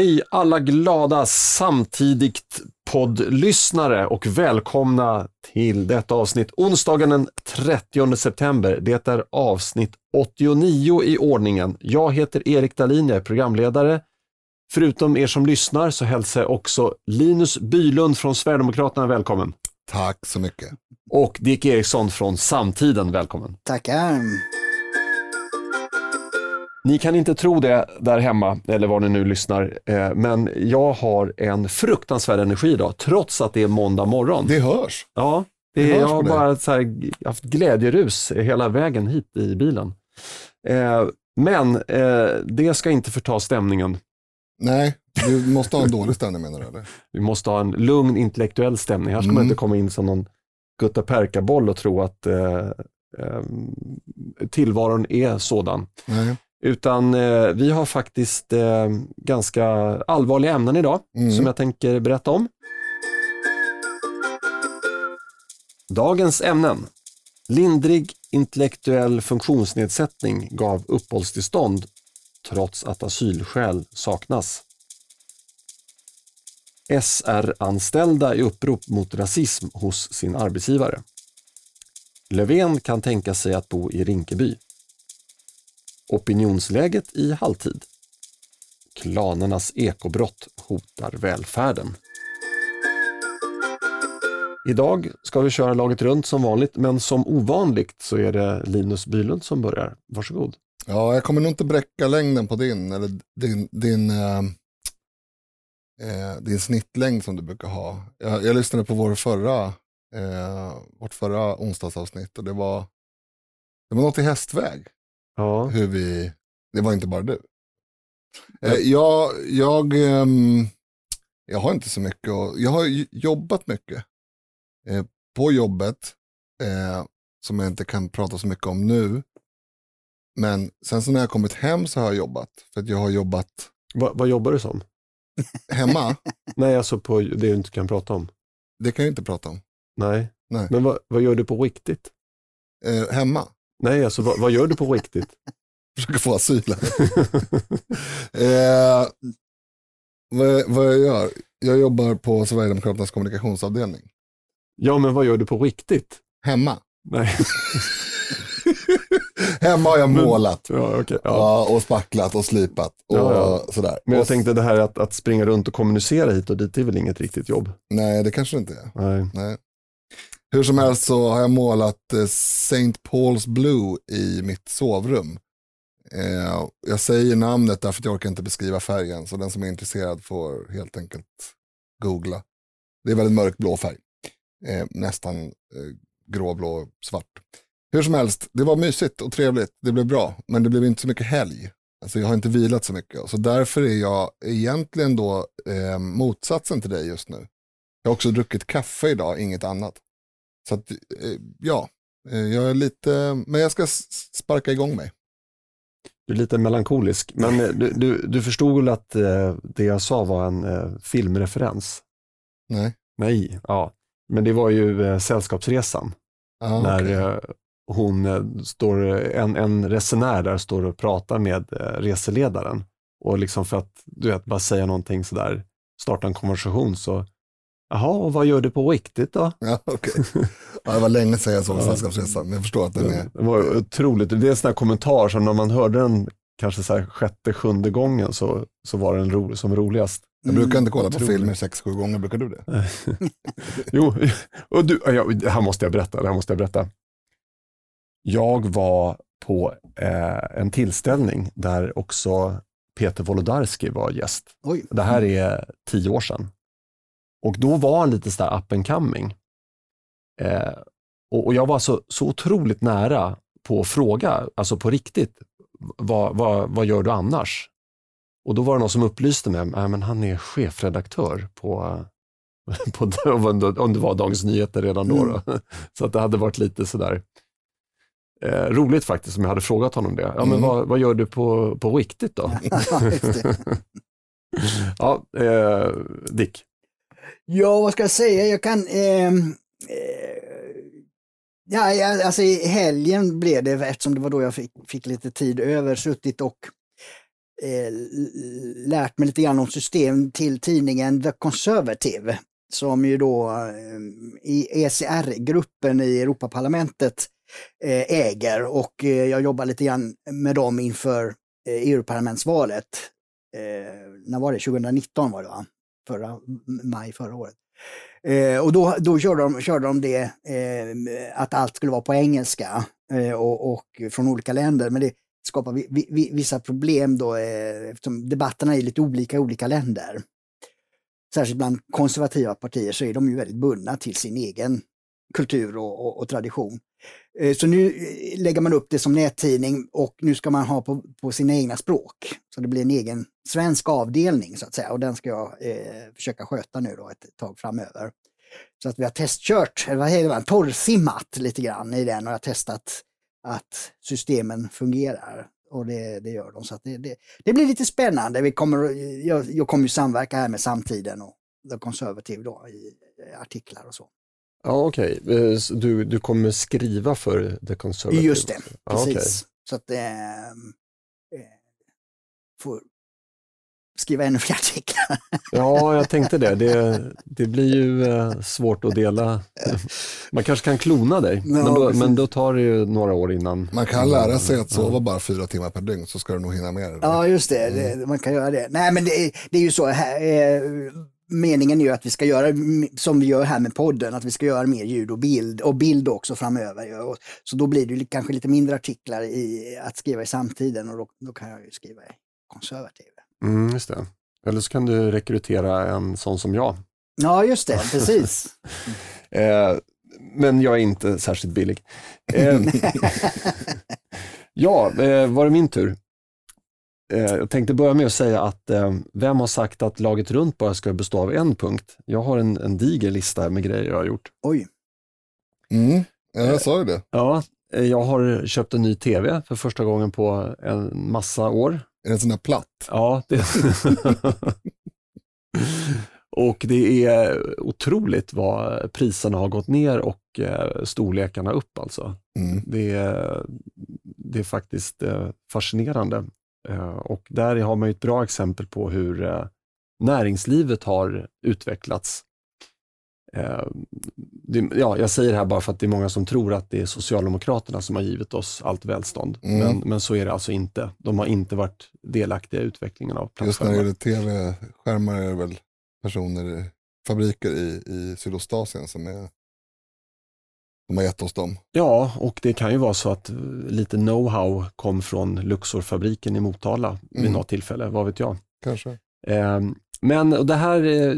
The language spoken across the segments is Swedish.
Hej alla glada samtidigt poddlyssnare och välkomna till detta avsnitt onsdagen den 30 september. Det är avsnitt 89 i ordningen. Jag heter Erik Dahlin, jag är programledare. Förutom er som lyssnar så hälsar jag också Linus Bylund från Sverigedemokraterna välkommen. Tack så mycket. Och Dick Eriksson från Samtiden välkommen. Tackar. Ni kan inte tro det där hemma, eller var ni nu lyssnar, eh, men jag har en fruktansvärd energi idag, trots att det är måndag morgon. Det hörs. Ja, det, Det hörs jag har bara så här, haft glädjerus hela vägen hit i bilen. Eh, men eh, det ska inte förta stämningen. Nej, du måste ha en dålig stämning menar du? Eller? Vi måste ha en lugn intellektuell stämning. Här ska man Mm. inte komma in som någon guttaperka-boll och tro att eh, eh, tillvaron är sådan. Nej. Utan eh, vi har faktiskt eh, ganska allvarliga ämnen idag Mm. som jag tänker berätta om. Dagens ämnen. Lindrig intellektuell funktionsnedsättning gav uppehållstillstånd trots att asylskäl saknas. SR-anställda i upprop mot rasism hos sin arbetsgivare. Löfven kan tänka sig att bo i Rinkeby. Opinionsläget i halvtid. Klanernas ekobrott hotar välfärden. Idag ska vi köra laget runt som vanligt, men som ovanligt så är det Linus Bylund som börjar. Varsågod. Ja, jag kommer nog inte bräcka längden på din, eller din, din, eh, eh din snittlängd som du brukar ha. Jag, jag lyssnade på vår förra, eh, vårt förra onsdagsavsnitt och det var, det var något i hästväg. Ja, hur vi, det var inte bara du. Eh, jag, jag, ehm, jag har inte så mycket, och, jag har jobbat mycket. Eh, på jobbet, eh, som jag inte kan prata så mycket om nu. Men sen så när jag kommit hem så har jag jobbat. För att jag har jobbat Va, vad jobbar du som? hemma, Nej, alltså på det du inte kan prata om. det kan jag inte prata om. Nej, Nej. men vad, vad gör du på riktigt? Eh, hemma, Nej, alltså vad, vad gör du på riktigt? försöker få asyl. eh, vad, vad jag gör? Jag jobbar på Sverigedemokraternas kommunikationsavdelning. ja, men vad gör du på riktigt? Hemma. Nej, Hemma har jag Men- målat. ja, okej. ja. Och spacklat och slipat och ja. sådär. Men jag och, tänkte det här att, att springa runt och kommunicera hit och dit, det är väl inget riktigt jobb? Nej, det kanske det inte är. Nej. Nej. Hur som helst så har jag målat eh, St. Paul's Blue i mitt sovrum. Eh, jag säger namnet därför att jag orkar inte beskriva färgen, så den som är intresserad får helt enkelt googla. Det är väldigt mörkblå färg. Eh, nästan eh, gråblå svart. Hur som helst, det var mysigt och trevligt. Det blev bra, men det blev inte så mycket helg. Alltså jag har inte vilat så mycket. Så därför är jag egentligen då eh, motsatsen till dig just nu. Jag har också druckit kaffe idag, inget annat. Så att, eh, ja, eh, jag är lite, men jag ska sparka igång mig. Du är lite melankolisk, men eh, du, du, du förstod väl att det jag sa var en filmreferens? Nej. Nej, ja. Men det var ju Sällskapsresan, Ah, när eh, hon står, en, en resenär där står och pratar med reseledaren. Och liksom för att, du vet, bara säga någonting sådär, starta en konversation så, jaha, och vad gör du på riktigt då? Ja, okej. ja, det var länge sedan jag såg. Sällskapsresan, men jag förstår att den är... Det var otroligt, det är en sån här kommentar som när man hörde den kanske så sjätte, sjunde gången så, så var den ro, som roligast. Jag brukar inte kolla på otroligt. filmer sex, sju gånger, brukar du det? Jo, och du, ja, det här måste jag berätta. Det här måste jag berätta. Jag var på eh, en tillställning där också Peter Wolodarski var gäst. Oj. Det här är tio år sedan. Och då var han lite sådär up and coming. Eh, och, och jag var så, så otroligt nära på att fråga, alltså på riktigt, vad, vad, vad gör du annars? Och då var det någon som upplyste mig, äh, men han är chefredaktör på, på om det var Dagens Nyheter redan då. då. Så att det hade varit lite sådär eh, roligt faktiskt om jag hade frågat honom det. Ja, men Mm. vad, vad gör du på, på riktigt då? Ja, eh, Dick. Ja, vad ska jag säga? Jag kan... Eh, eh, ja, ja, alltså i helgen blev det, eftersom det var då jag fick, fick lite tid över, suttit och eh, lärt mig lite grann om system till tidningen The Conservative som ju då eh, i ECR-gruppen i Europaparlamentet eh, äger och eh, jag jobbar lite grann med dem inför eh, EU-parlamentsvalet. Eh, när var det? 2019 var det va? Förra, maj förra året. Eh, och då, då körde, de, körde de det eh, att allt skulle vara på engelska eh, och, och, från olika länder. Men det skapar vi, vi, vissa problem då eh, eftersom debatterna är lite olika i olika länder. Särskilt bland konservativa partier så är de ju väldigt bundna till sin egen kultur och, och, och tradition. Eh, så nu eh, lägger man upp det som nättidning och nu ska man ha på, på sina egna språk. Så det blir en egen svensk avdelning så att säga och den ska jag eh, försöka sköta nu då ett tag framöver. Så att vi har testkört, eller vad heter det, torrsimmat lite grann i den och jag har testat att systemen fungerar. Och det, det gör de. Så att det, det, det, blir lite spännande. Vi kommer, jag, jag kommer ju samverka här med Samtiden och The Conservative då, i artiklar och så. Ja, okej. Okay. Eh, du, du kommer skriva för The Conservative? Just det, precis. Ja, okay. Så att eh, eh, får skriva ännu fler artiklar. Ja, jag tänkte det. Det, det blir ju eh, svårt att dela. Man kanske kan klona dig, ja, men, då, men då tar det ju några år innan. Man kan lära sig att sova ja. bara fyra timmar per dygn så ska du nog hinna med det. Ja, just det. det mm. man kan göra det. Nej, men det, det är ju så. Här, eh, meningen är ju att vi ska göra som vi gör här med podden, att vi ska göra mer ljud och bild och bild också framöver. Så då blir det kanske lite mindre artiklar i, att skriva i samtiden och då, då kan jag ju skriva i konservativ. Mm, just det. Eller så kan du rekrytera en sån som jag. Ja, just det, precis. eh, men jag är inte särskilt billig. Eh, ja, eh, var det min tur? Eh, jag tänkte börja med att säga att eh, vem har sagt att laget runt bara ska bestå av en punkt? Jag har en, en diger lista med grejer jag har gjort. Oj. Mm, jag sa ju det. Ja, eh, jag har köpt en ny tv för första gången på en massa år. Är den sån här platt? Ja. Det... och det är otroligt vad priserna har gått ner och storlekarna upp alltså. Mm. Det, är, det är faktiskt fascinerande. Eh, och där har man ett bra exempel på hur eh, näringslivet har utvecklats. Eh, ja, jag säger det här bara för att det är många som tror att det är Socialdemokraterna som har givit oss allt välstånd. Mm. Men, men så är det alltså inte. De har inte varit delaktiga i utvecklingen av plattformar. Just när det gäller tv-skärmar är det väl personer, fabriker i, i Sydostasien som är de har gett oss dem. Ja, och det kan ju vara så att lite know-how kom från Luxorfabriken i Motala vid mm. något tillfälle, vad vet jag. Kanske. Eh, men det här eh,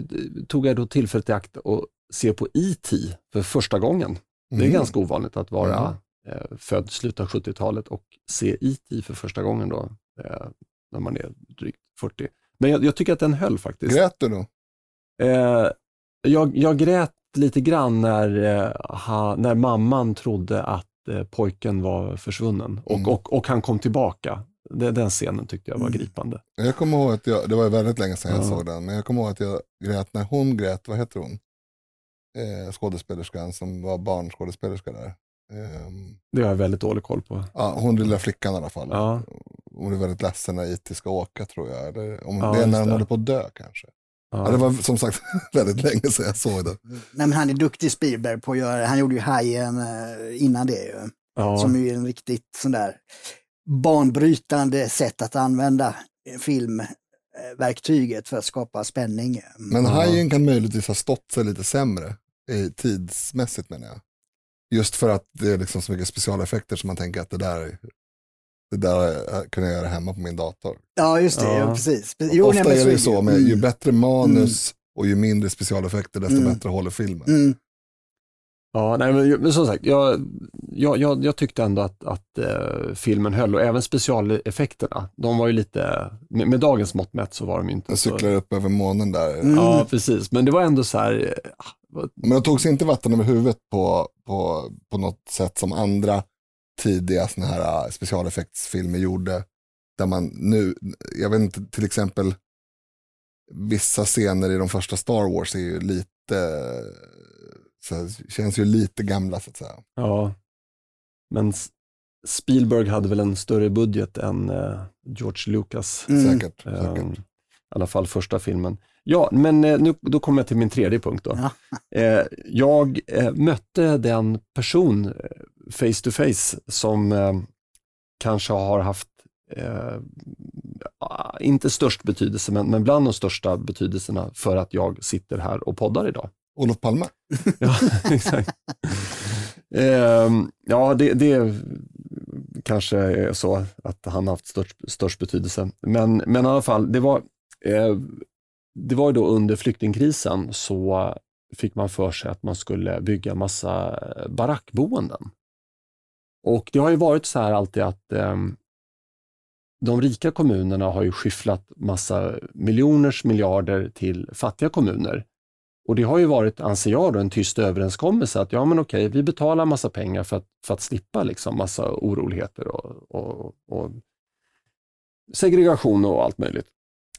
tog jag då tillfället i akt att se på E.T. för första gången. Mm. Det är mm. ganska ovanligt att vara mm. eh, född slutet av 70-talet och se E.T. för första gången då, eh, när man är drygt 40. Men jag, jag, tycker att den höll faktiskt. Grät du då? Eh, jag, jag grät lite grann när, eh, ha, när mamman trodde att eh, pojken var försvunnen och, mm. och, och han kom tillbaka. Den scenen tyckte jag var mm. gripande. Jag kommer ihåg att jag, det var väldigt länge sedan jag såg den, men jag kommer ihåg att jag grät när hon grät, vad heter hon? Eh, skådespelerskan som var barnskådespelerska där. Eh, det har jag väldigt dålig koll på. Ja, hon lilla flickan i alla fall. Ja. Hon är väldigt ledsen när IT ska åka tror jag. Eller om ja, det är när han håller på att dö kanske. Ja. det var som sagt väldigt länge sedan jag såg det. Nej, men han är duktig Spielberg på att göra Han gjorde ju Hajen eh, innan det ju. Ja. Som är en riktigt sån där banbrytande sätt att använda filmverktyget för att skapa spänning. Men Hajen kan möjligtvis ha stått sig lite sämre tidsmässigt menar jag. Just för att det är liksom så mycket specialeffekter som man tänker att det där det där kunde jag göra hemma på min dator. Ja, just det. Ja. Ja, precis. Jo, Ofta nej, är det så, med, ju mm. bättre manus mm. och ju mindre specialeffekter, desto mm. bättre håller filmen. Mm. Ja, nej, men, men som sagt, jag, jag, jag, jag tyckte ändå att, att uh, filmen höll och även specialeffekterna. De var ju lite, med, med dagens mått mätt så var de inte jag så... Jag cyklar upp över månen där. Mm. Ja, precis. Men det var ändå så här... Uh, men det togs inte vatten över huvudet på, på, på något sätt som andra tidiga såna här äh, specialeffektsfilmer gjorde. Där man nu, jag vet inte, till exempel vissa scener i de första Star Wars är ju lite, så känns ju lite gamla så att säga. Ja, men Spielberg hade väl en större budget än eh, George Lucas. Mm. Säkert. Eh, säkert. I alla fall första filmen. Ja, men eh, nu, då kommer jag till min tredje punkt. Då. Ja. Eh, jag eh, mötte den person eh, face to face som eh, kanske har haft, eh, inte störst betydelse, men, men bland de största betydelserna för att jag sitter här och poddar idag. Olof Palme. Ja, exakt. Ehm, ja, det, det kanske är så att han har haft störst, störst betydelse. Men, men i alla fall, det var, eh, det var då under flyktingkrisen så fick man för sig att man skulle bygga massa barackboenden. Och det har ju varit så här alltid att eh, de rika kommunerna har ju skyfflat massa miljoners miljarder till fattiga kommuner. Och det har ju varit, anser jag, då, en tyst överenskommelse att ja men okej, vi betalar massa pengar för att, för att slippa liksom massa oroligheter och, och, och segregation och allt möjligt.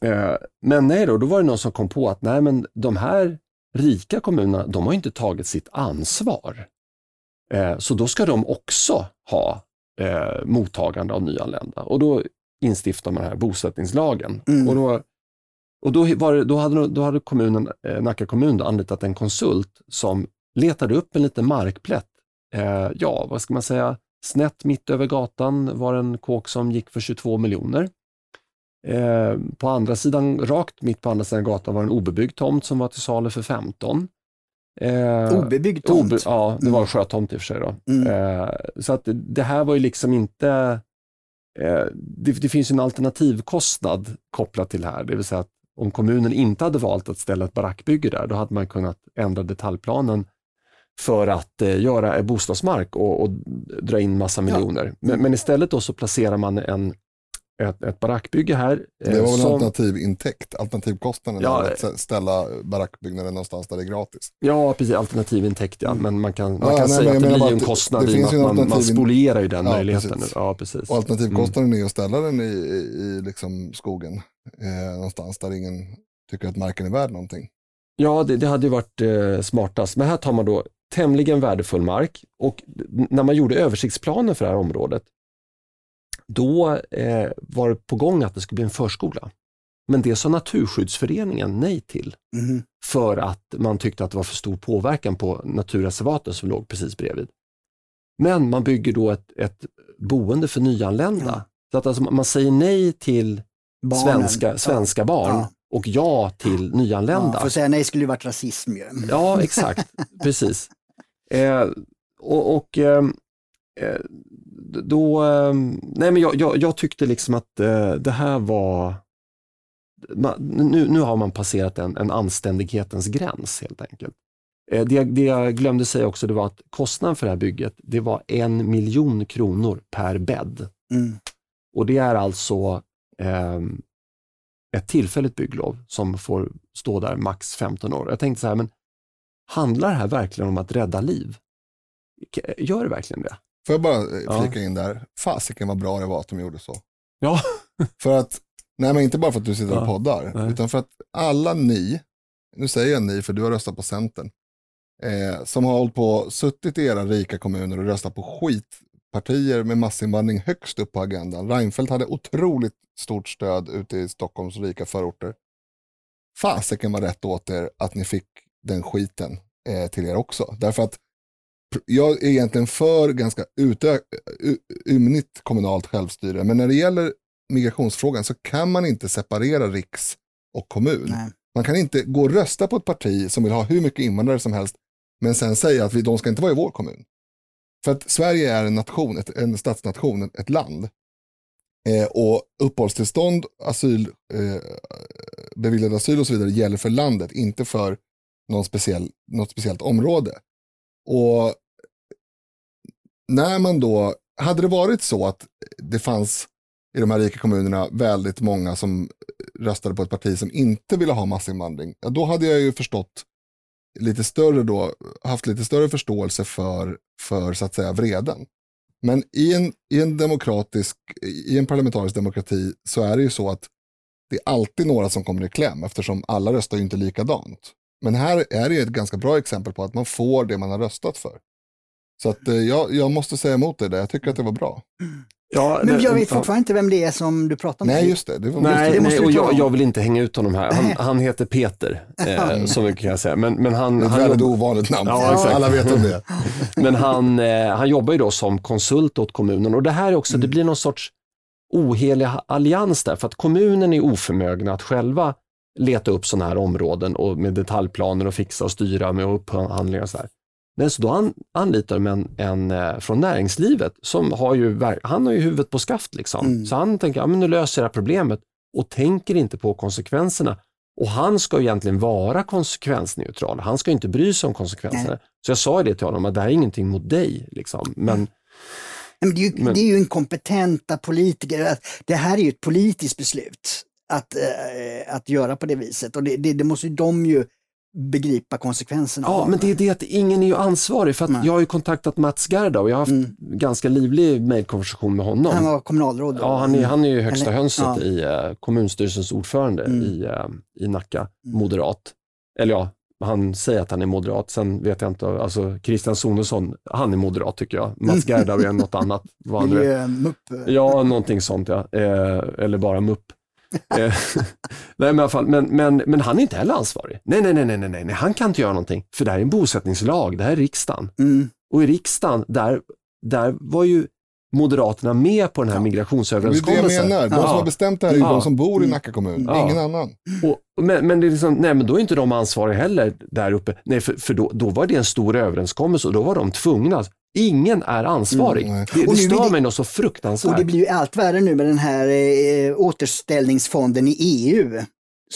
Eh, men nej då, då var det någon som kom på att nej men de här rika kommunerna, de har inte tagit sitt ansvar. Eh, så då ska de också ha eh, mottagande av nyanlända. Och då instiftar man den här bosättningslagen. Mm. Och då, och då, var det, då, hade, då hade kommunen, eh, Nacka kommun då anlitat en konsult som letade upp en liten markplätt. Eh, ja, vad ska man säga, snett mitt över gatan var en kåk som gick för 22 miljoner. Eh, på andra sidan, rakt mitt på andra sidan gatan var en obebyggd tomt som var till salu för 15. Eh, Obebyggd tomt. Obe, ja, det var en Mm. sjötomt i och för sig. Då. Mm. Eh, så att det, här var ju liksom inte... Eh, det, det finns en alternativkostnad kopplat till det här. Det vill säga att om kommunen inte hade valt att ställa ett barackbygge där, då hade man kunnat ändra detaljplanen för att eh, göra en bostadsmark och, och dra in massa miljoner. Men, men istället då så placerar man en, ett, ett barackbygge här. eh, Det var väl en som- alternativintäkt, alternativkostnaden Ja, att ställa barackbyggnaden någonstans där det är gratis. Ja, precis. Alternativintäkt, ja. Men man kan, man Ja, kan nej, säga att det blir en att det- kostnad det i att man, man spolierar ju den Ja, möjligheten. precis. Ja, precis. Och alternativkostnaden är ju att ställa den i, i, i liksom skogen eh, någonstans där ingen tycker att marken är värd någonting. Ja, det, det hade ju varit eh, smartast. Men här tar man då tämligen värdefull mark och när man gjorde översiktsplanen för det här området, då eh, var det på gång att det skulle bli en förskola. Men det sa Naturskyddsföreningen nej till Mhm. för att man tyckte att det var för stor påverkan på naturreservaten som låg precis bredvid. Men man bygger då ett, ett boende för nyanlända. Ja. Så att alltså man säger nej till Barnen. svenska, svenska barn Ja. och ja till Ja, nyanlända. för att säga nej skulle ju varit rasism ju. Ja, exakt. Precis. Eh, och och ehm, eh, då, ehm, nej men jag, jag, jag tyckte liksom att eh, det här var, nu, nu har man passerat en, en anständighetens gräns helt enkelt. Eh, det, jag- det jag glömde säga också det var att kostnaden för det här bygget, det var en miljon kronor per bädd. Mm. Och det är alltså ehm, ett tillfälligt bygglov som får stå där max 15 år. Jag tänkte så här, men handlar det här verkligen om att rädda liv? Gör det verkligen det? Får jag bara eh, Ja. flika in där, fasiken vad bra det var att de gjorde så. Ja. För att, nej men inte bara för att du sitter och Ja, poddar, nej. utan för att alla ni, nu säger jag ni för du har röstat på Centern, eh, som har hållit på, suttit i era rika kommuner och röstat på skitpartier med massinvandring högst upp på agendan. Reinfeldt hade otroligt stort stöd ute i Stockholms rika förorter. Fasiken var rätt åt er att ni fick den skiten eh, till er också. Därför att jag är egentligen för ganska utö- ymnigt kommunalt självstyre, men när det gäller migrationsfrågan så kan man inte separera riks och kommun. Nej. Man kan inte gå och rösta på ett parti som vill ha hur mycket invandrare som helst, men sen säga att vi, de ska inte vara i vår kommun. För att Sverige är en nation, ett, en statsnation, ett, ett land. Eh, och uppehållstillstånd, asyl, eh, beviljad asyl och så vidare gäller för landet, inte för någon speciell, något speciellt område. Och när man då, hade det varit så att det fanns i de här rika kommunerna väldigt många som röstade på ett parti som inte ville ha massinvandring, ja, då hade jag ju förstått lite större då, haft lite större förståelse för, för så att säga vreden. Men i en, i en demokratisk, i en parlamentarisk demokrati så är det ju så att det är alltid några som kommer i kläm eftersom alla röstar ju inte likadant. Men här är det ju ett ganska bra exempel på att man får det man har röstat för. Så att, eh, jag, jag måste säga emot dig där, jag tycker att det var bra. Ja, Men det- jag vet fortfarande inte vem det är som du pratar med. Nej, just det. det var Nej, det måste nej och jag, om. jag vill inte hänga ut honom här. Han, han heter Peter, eh, så mycket kan jag säga. Men, men, han, ett han, väldigt jobb, ovanligt namn. Ja. Alla vet om det. men han, eh, han jobbar ju då som konsult åt kommunen och det här är också, Mm. det blir någon sorts ohelig allians där, för att kommunen är oförmögna att själva leta upp sådana här områden och med detaljplaner och fixa och styra med upphandlingar och så här. Men så då an, anlitar de en, en eh, från näringslivet som har ju, han har ju huvudet på skaft liksom. Mm. Så han tänker, ja men nu löser jag det här problemet och tänker inte på konsekvenserna. Och han ska egentligen vara konsekvensneutral. Han ska inte bry sig om konsekvenserna. Nej. Så jag sa ju det till honom, att det här är ingenting mot dig. Liksom. Men Nej, Men det, är ju, Men- det är ju inkompetenta politiker. Det här är ju ett politiskt beslut att, eh, att göra på det viset och det, det, det måste ju de ju begripa konsekvenserna Ja, av. men det är det att ingen är ju ansvarig för att Nej. jag har ju kontaktat Mats Gerda och jag har haft Mm. ganska livlig mejlkonversation med honom. Han var kommunalråd då. Ja, han är, han är ju högsta Eller- hönset ja. i eh, kommunstyrelsens ordförande Mm. i, eh, i Nacka, Mm. moderat. Eller ja, han säger att han är moderat, sen vet jag inte, alltså Christian Sonesson, han är moderat tycker jag. Mats Gerda är något annat. Vad han nu är. Ja, någonting sånt ja. Eh, eller bara mupp. Eh, nej, men, i alla fall, men, men, men han är inte heller ansvarig. Nej, nej, nej, nej, nej, nej, nej, han kan inte göra någonting. För det här är en bosättningslag, det här är riksdagen. Mm. Och i riksdagen, där, där var ju Moderaterna med på den här Ja. Det är det jag migrationsöverenskommelsen. menar. De Ja. som har bestämt det här är ju Ja. de som bor i Mm. Nacka kommun, Ja. ingen annan. Och, men, men, det är liksom, nej, men då är inte de ansvariga heller där uppe. Nej, för, för då, då var det en stor överenskommelse och då var de tvungna. Ingen är ansvarig. Mm, det Och det stör mig något så Och fruktansvärt. det blir ju allt värre nu med den här eh, återställningsfonden i EU.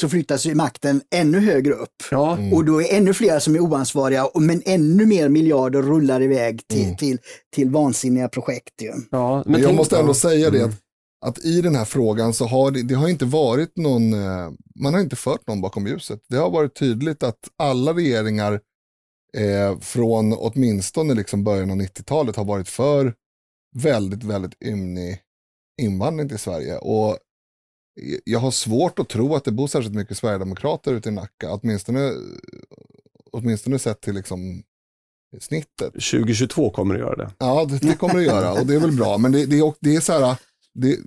Så flyttas ju makten ännu högre upp. ja. Mm. Och då är ännu fler som är oansvariga, och- men ännu mer miljarder rullar iväg till, Mm. till, till vansinniga projekt. Ju. Ja, Men jag måste ändå säga det Mm. att, att i den här frågan så har det, det har inte varit någon, eh, man har inte fört någon bakom ljuset. Det har varit tydligt att alla regeringar eh, från åtminstone liksom början av 90-talet har varit för väldigt, väldigt ymnig invandring till Sverige. Och jag har svårt att tro att det bor särskilt mycket Sverigedemokrater ute i Nacka, åtminstone, åtminstone sett till liksom snittet. 2022 kommer det göra det. Ja, det, det kommer det göra och det är väl bra. Men det, det, är- det är så här, det,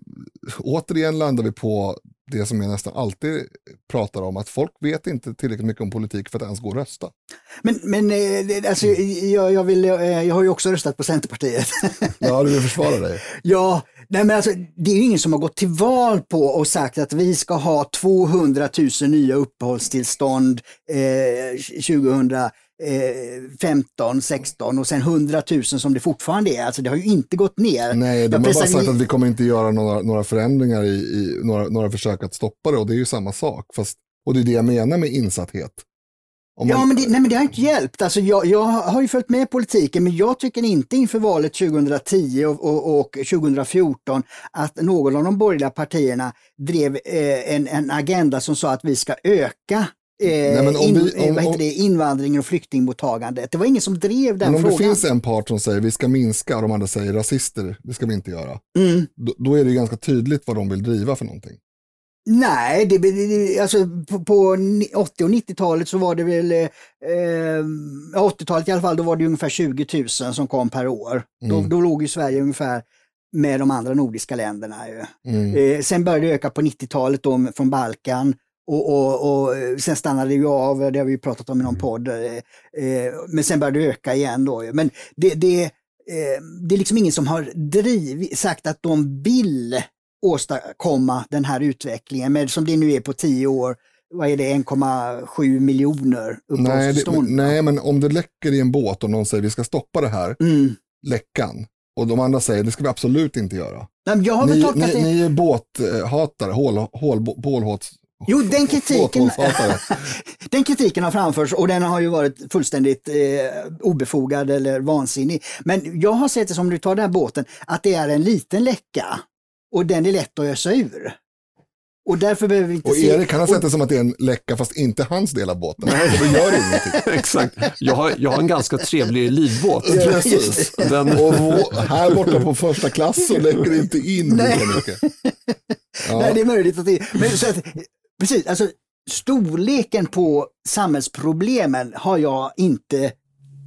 återigen landar vi på det som jag nästan alltid pratar om, att folk vet inte tillräckligt mycket om politik för att ens gå och rösta. Men, men eh, alltså, jag, jag, vill, eh, jag har ju också röstat på Centerpartiet. Ja, du vill försvara dig. ja, nej, men alltså, det är ju ingen som har gått till val på och sagt att vi ska ha 200 000 nya uppehållstillstånd eh, 2015, 16 och sen 100 000 som det fortfarande är. Alltså det har ju inte gått ner. Nej, de Jag har bara sagt att vi kommer inte göra några, några förändringar i, i några, några försök att stoppa det och det är ju samma sak. Fast, och det är det jag menar med insatthet. Om Ja, man- men det, nej, men det har inte hjälpt. Alltså, jag, jag har ju följt med politiken, men jag tycker inte inför valet 2010 och, och, och 2014 att någon av de borgerliga partierna drev eh, en, en agenda som sa att vi ska öka eh, men om in, vi- om- eh, om- det, invandringen och flyktingmottagandet. Det var ingen som drev den men om det frågan. finns en part som säger vi ska minska och de andra säger rasister, det ska vi inte göra. Mm. Då, då är det ganska tydligt vad de vill driva för någonting. Nej, det, det, det, alltså på, på ni- 80 och 90-talet så var det väl, eh, ja, 80-talet i alla fall, då var det ungefär 20 000 som kom per år. Då, Mm. då låg ju Sverige ungefär med de andra nordiska länderna. Ju. Mm. Eh, sen började det öka på 90-talet då med- från Balkan och, och, och eh, sen stannade det ju av, det har vi pratat om i någon podd. Eh, eh, men sen började det öka igen då. Men det, det, det är liksom ingen som har drivit, sagt att de vill åstadkomma den här utvecklingen. Men som det nu är på tio år, vad är det, 1,7 miljoner Nej, uppehållstillstånd? nej, men om det läcker i en båt och någon säger vi ska stoppa det här, Mm. läckan, och de andra säger det ska vi absolut inte göra. Nej, Jag har Ni, ni, det... ni är båthatare, hål, hål, bålhåts... Jo, den kritiken, den kritiken har framförts och den har ju varit fullständigt eh, obefogad eller vansinnig. Men jag har sett det som, om du tar den här båten, att det är en liten läcka och den är lätt att ösa ur. Och därför behöver vi inte Och se... Erik har och- sett det som att det är en läcka fast inte hans del av båten. Och då gör ingenting. Exakt. Jag har, jag har en ganska trevlig livbåt. Precis. Den, Och här borta på första klass så läcker det inte in Nej. lika mycket. Ja. Nej, det är möjligt att det men så att, Precis, alltså storleken på samhällsproblemen har jag inte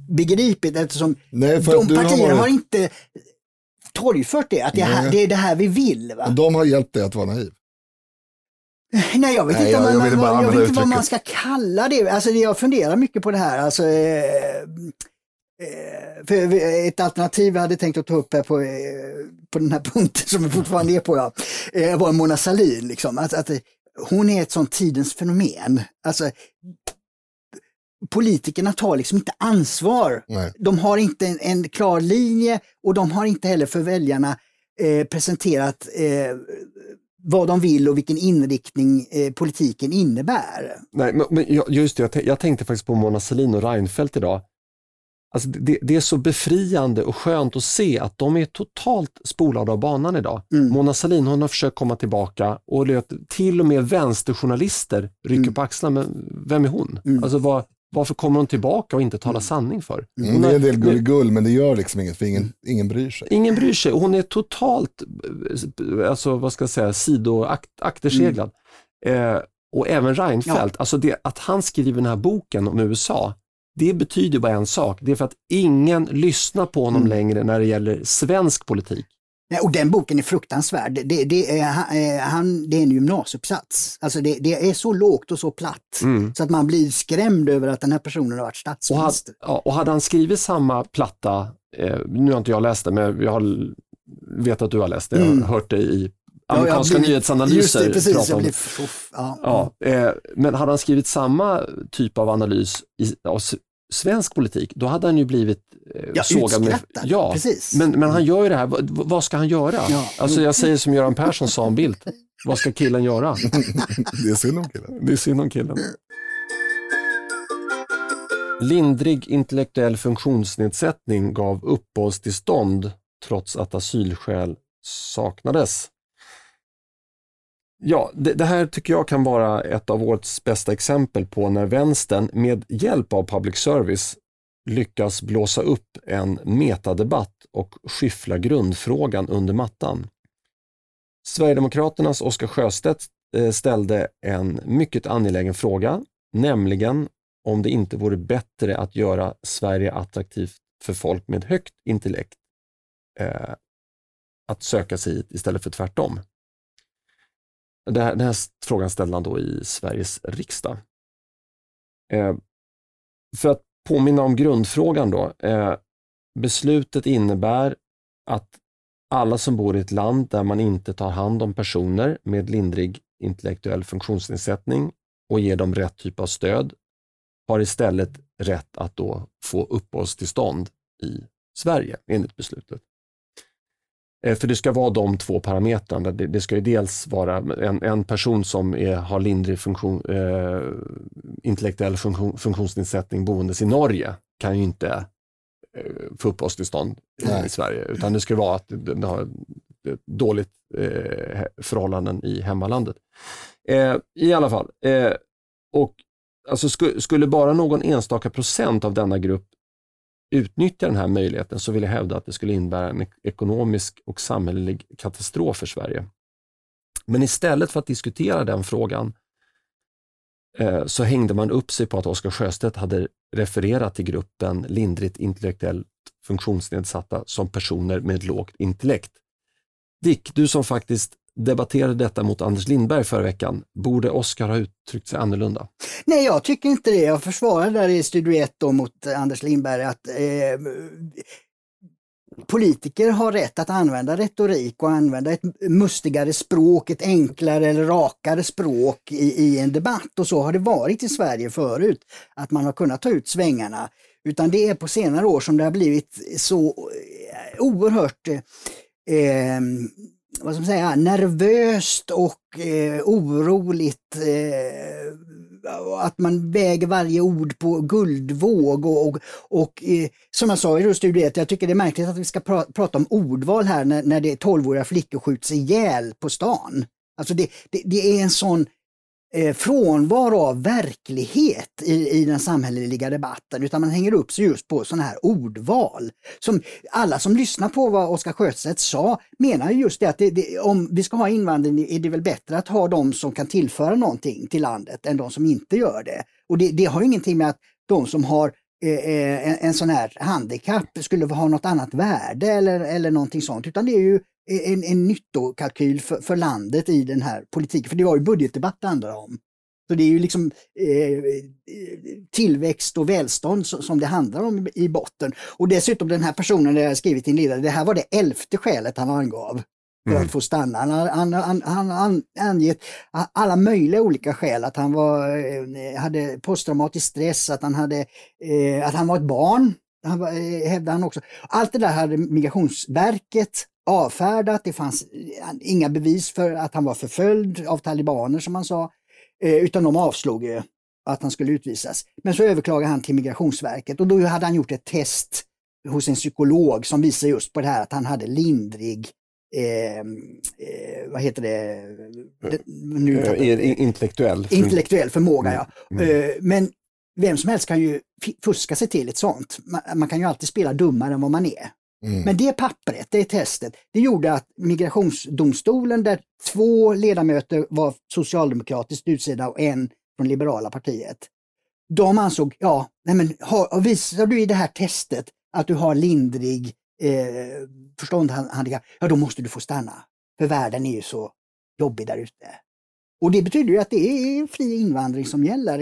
begripligt eftersom Nej, de partierna har, varit- inte torgfört det, att det, är här, det är det här vi vill. Va? Och de har hjälpt dig att vara naiv. Nej, jag vet Nej, inte, jag- vad jag man, vad, jag vet inte vad man ska kalla det. Alltså, jag funderar mycket på det här. Alltså, eh, eh, för ett alternativ jag hade tänkt att ta upp här på, eh, på den här punkten som vi fortfarande är på, ja, eh, var Mona Sahlin. Liksom. Att, att, hon är ett sånt tidens fenomen. Alltså, politikerna tar liksom inte ansvar. Nej. De har inte en, en klar linje och de har inte heller för väljarna eh, presenterat eh, vad de vill och vilken inriktning eh, politiken innebär. Nej, men, men just det, jag, jag tänkte faktiskt på Mona Sahlin och Reinfeldt idag. Alltså det, det är så befriande och skönt att se att de är totalt spolade av banan idag. Mm. Mona Sahlin hon har försökt komma tillbaka och till och med vänsterjournalister rycker Mm. på axlarna. Men vem är hon? Mm. Alltså vad, varför kommer hon tillbaka och inte talar sanning för? Mm, Hon det är en del gulligull, men det gör liksom inget, för ingen, ingen bryr sig. Ingen bryr sig. Hon är totalt, alltså vad ska jag säga, sidoakterseglad. Eh, och även Reinfeldt, alltså det, att han skriver den här boken om USA, det betyder bara en sak. Det är för att ingen lyssnar på honom Mm. längre när det gäller svensk politik. Nej, och den boken är fruktansvärd. Det, det, är, han- eh, han, det är en gymnasieuppsats. Alltså det, det är så lågt och så platt Mm. så att man blir skrämd över att den här personen har varit Och, statsminister. ja, och hade han skrivit samma platta, eh, nu har inte jag läst det, men jag har, vet att du har läst det, jag Mm. har hört det i Ja, amerikanska blivit- nyhetsanalyser. Just det, precis. Jag blev, uff, ja. Ja, eh, men hade han skrivit samma typ av analys i, av svensk politik, då hade han ju blivit eh, Ja, sågad med... Ja, Precis. men, men han gör ju det här, vad, vad ska han göra? Ja. Alltså jag säger som Göran Persson sa om Bildt, vad ska killen göra? Det är synd om killen. Det är synd om killen. Lindrig intellektuell funktionsnedsättning gav uppehållstillstånd trots att asylskäl saknades. Ja, det, det här tycker jag kan vara ett av årets bästa exempel på när vänstern med hjälp av public service lyckas blåsa upp en metadebatt och skyffla grundfrågan under mattan. Sverigedemokraternas Oskar Sjöstedt eh, ställde en mycket angelägen fråga, nämligen om det inte vore bättre att göra Sverige attraktivt för folk med högt intellekt eh, att söka sig hit istället för tvärtom. Den här, den här frågan ställde han då i Sveriges riksdag. Eh, för att påminna om grundfrågan då. Eh, beslutet innebär att alla som bor i ett land där man inte tar hand om personer med lindrig intellektuell funktionsnedsättning och ger dem rätt typ av stöd har istället rätt att då få uppehållstillstånd i Sverige enligt beslutet. Eh, För det ska vara de två parametrarna. Det, det ska ju dels vara en, en person som är, har lindrig funktion, eh, intellektuell funktion, funktionsnedsättning boendes i Norge kan ju inte eh, få uppehållstillstånd i, Sverige, utan det ska vara att det har dåligt eh, förhållanden i hemmalandet. Eh, I alla fall, eh, och alltså sku, skulle bara någon enstaka procent av denna grupp utnyttja den här möjligheten så vill jag hävda att det skulle innebära en ekonomisk och samhällelig katastrof för Sverige. Men istället för att diskutera den frågan eh, så hängde man upp sig på att Oskar Sjöstedt hade refererat till gruppen lindrigt intellektuellt funktionsnedsatta som personer med lågt intellekt. Dick, du som faktiskt debatterade detta mot Anders Lindberg förra veckan, borde Oskar ha uttryckt sig annorlunda? Nej, jag tycker inte det. Jag försvarar där i Studio 1 mot Anders Lindberg att eh, politiker har rätt att använda retorik och använda ett mustigare språk, ett enklare eller rakare språk i, i en debatt. Och så har det varit i Sverige förut, att man har kunnat ta ut svängarna. Utan det är på senare år som det har blivit så eh, oerhört eh, vad ska man säga, nervöst och eh, oroligt. Eh, att man väger varje ord på guldvåg och, och, och eh, som jag sa i Studio 1, jag tycker det är märkligt att vi ska pra, prata om ordval här när, när det är 12-åriga flickor skjuts ihjäl på stan. Alltså det, det, det är en sån eh, Eh, frånvaro av verklighet i, i den samhälleliga debatten, utan man hänger upp sig just på sådana här ordval. Som alla som lyssnar på vad Oskar Sjöstedt sa menar just det att det, det, om vi ska ha invandring är det väl bättre att ha de som kan tillföra någonting till landet än de som inte gör det. Och det, det har ingenting med att de som har Eh, eh, en, en sån här handikapp skulle ha något annat värde eller, eller någonting sånt, utan det är ju eh, en, en nyttokalkyl för, för landet i den här politiken. För det var ju budgetdebatt det handlade om. Så det är ju liksom eh, tillväxt och välstånd som det handlar om i botten. Och dessutom den här personen, jag skrivit i en ledare, det här var det elfte skälet han angav för mm. att få stanna. Han har han, han, han, han angett alla möjliga olika skäl, att han var, eh, hade posttraumatisk stress, att han, hade, eh, att han var ett barn, han var, eh, hävdade han också. Allt det där hade Migrationsverket avfärdat, det fanns inga bevis för att han var förföljd av talibaner som han sa. Eh, utan de avslog att han skulle utvisas. Men så överklagade han till Migrationsverket och då hade han gjort ett test hos en psykolog som visar just på det här att han hade lindrig Eh, eh, vad heter det? det nu, eh, intellektuell. Intellektuell förmåga, ja. Mm. mm. Eh, men vem som helst kan ju fuska sig till ett sånt. Man, man, kan ju alltid spela dummare än vad man är. Mm. Men det pappret, det testet, det gjorde att migrationsdomstolen där två ledamöter var socialdemokratiskt utsedda och en från liberala partiet. De ansåg, ja, nej men, har, visar du i det här testet att du har lindrig eh, förståndshandikapp, ja då måste du få stanna. För världen är ju så jobbig där ute. Och det betyder ju att det är fri invandring som gäller.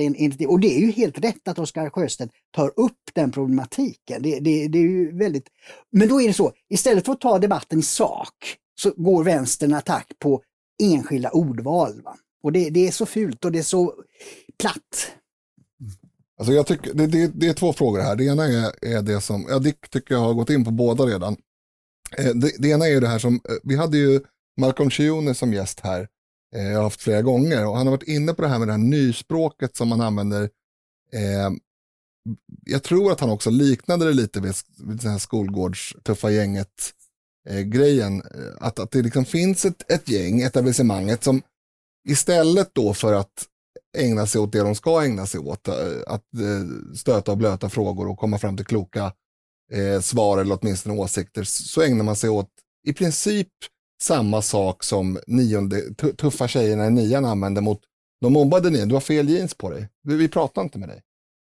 Och det är ju helt rätt att Oskar Sjöstedt tar upp den problematiken. Det, det, det är ju väldigt... Men då är det så, istället för att ta debatten i sak så går vänstern attack på enskilda ordval. Va? Och det, det är så fult och det är så platt. Alltså jag tycker, det, det, det är två frågor här. Det ena är, är det som, ja Dick tycker jag har gått in på båda redan. Eh, det, det ena är ju det här som, eh, vi hade ju Malcolm Chione som gäst här eh, jag har haft flera gånger. Och han har varit inne på det här med det här nyspråket som man använder. Eh, jag tror att han också liknade det lite vid, vid den här skolgårds tuffa gänget-grejen. Att, att det liksom finns ett, ett gäng, etablissemanget, som istället då för att ägna sig åt det de ska ägna sig åt, eh, att eh, stöta och blöta frågor och komma fram till kloka eh, svar eller åtminstone åsikter, så ägnar man sig åt i princip samma sak som nionde, tuffa tjejerna i nian använde mot de mobbade nian. Du har fel jeans på dig. Vi pratar inte med dig.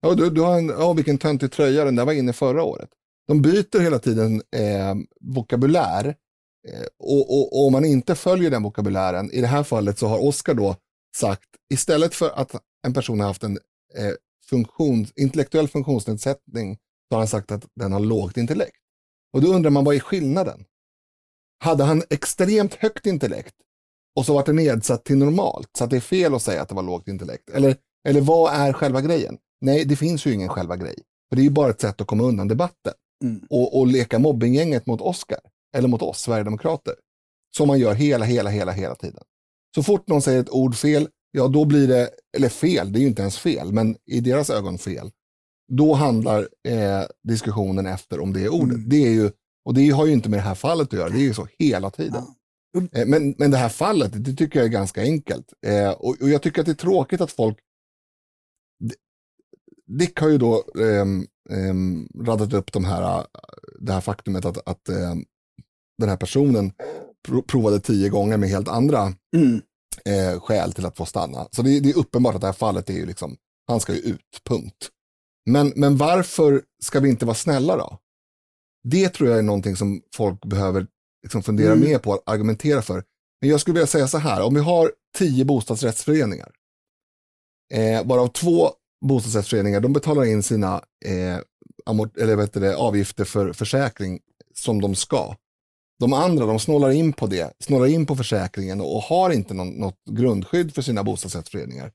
Ja, du, du har en, ja, vilken töntig tröja, den där var inne förra året. De byter hela tiden eh, vokabulär. Eh, och, och, och, om man inte följer den vokabulären, i det här fallet så har Oskar då sagt, istället för att en person har haft en eh, funktion, intellektuell funktionsnedsättning, så har han sagt att den har lågt intellekt. Och då undrar man, vad är skillnaden? Hade han extremt högt intellekt och så var det nedsatt till normalt, så att det är fel att säga att det var lågt intellekt? Eller, eller vad är själva grejen? Nej, det finns ju ingen själva grej. För det är ju bara ett sätt att komma undan debatten. Mm. Och, och leka mobbinggänget mot Oscar, eller mot oss sverigedemokrater. Som man gör hela, hela, hela, hela tiden. Så fort någon säger ett ord fel, ja då blir det, eller fel, det är ju inte ens fel, men i deras ögon fel. Då handlar eh, diskussionen efter om det ordet. Mm. Det är ju och det har ju inte med det här fallet att göra, det är ju så hela tiden. Ja. Eh, men, men det här fallet, det tycker jag är ganska enkelt. Eh, och, och, jag tycker att det är tråkigt att folk... Dick har ju då eh, eh, radat upp de här, det här faktumet att, att eh, den här personen provade tio gånger med helt andra mm. eh, skäl till att få stanna. Så det, det, är uppenbart att det här fallet är ju liksom, han ska ju ut, punkt. Men, men varför ska vi inte vara snälla då? Det tror jag är någonting som folk behöver liksom fundera mm. mer på att argumentera för. Men jag skulle vilja säga så här, om vi har tio bostadsrättsföreningar, eh, varav två bostadsrättsföreningar, de betalar in sina eh, eller vet det, avgifter för försäkring som de ska. De andra, de snålar in på det, snålar in på försäkringen och har inte någon, något grundskydd för sina bostadsrättsföreningar.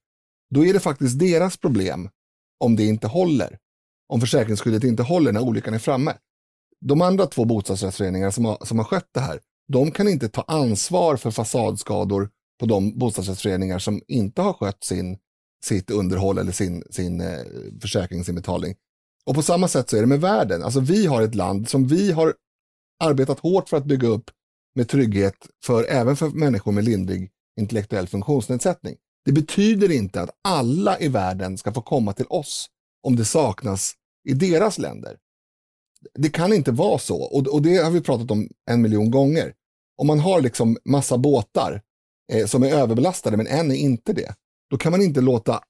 Då är det faktiskt deras problem om det inte håller. Om försäkringsskyddet inte håller när olyckan är framme de andra två bostadsrättsföreningar som har, som har skött det här, de kan inte ta ansvar för fasadskador på de bostadsrättsföreningar som inte har skött sin, sitt underhåll eller sin, sin eh, försäkringsinbetalning. Och på samma sätt så är det med världen. Alltså vi har ett land som vi har arbetat hårt för att bygga upp med trygghet för även för människor med lindrig intellektuell funktionsnedsättning. Det betyder inte att alla i världen ska få komma till oss om det saknas i deras länder det kan inte vara så. Och, och det har vi pratat om en miljon gånger. Om man har liksom massa båtar eh, som är överbelastade men en är inte det. Då kan man inte låta eh,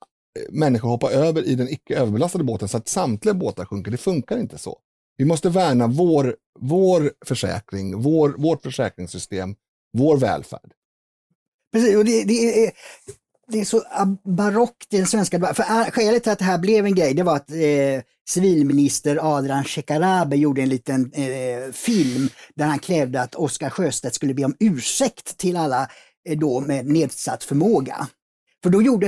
människor hoppa över i den icke överbelastade båten så att samtliga båtar sjunker. Det funkar inte så. Vi måste värna vår, vår försäkring, vår, vårt försäkringssystem, vår välfärd. Precis, och det, det, är, det är så barockt i den svenska debatten. För skälet till att det här blev en grej, det var att eh, civilminister Adrian Shekarabi gjorde en liten eh, film där han krävde att Oscar Sjöstedt skulle be om ursäkt till alla eh, då med nedsatt förmåga. För då gjorde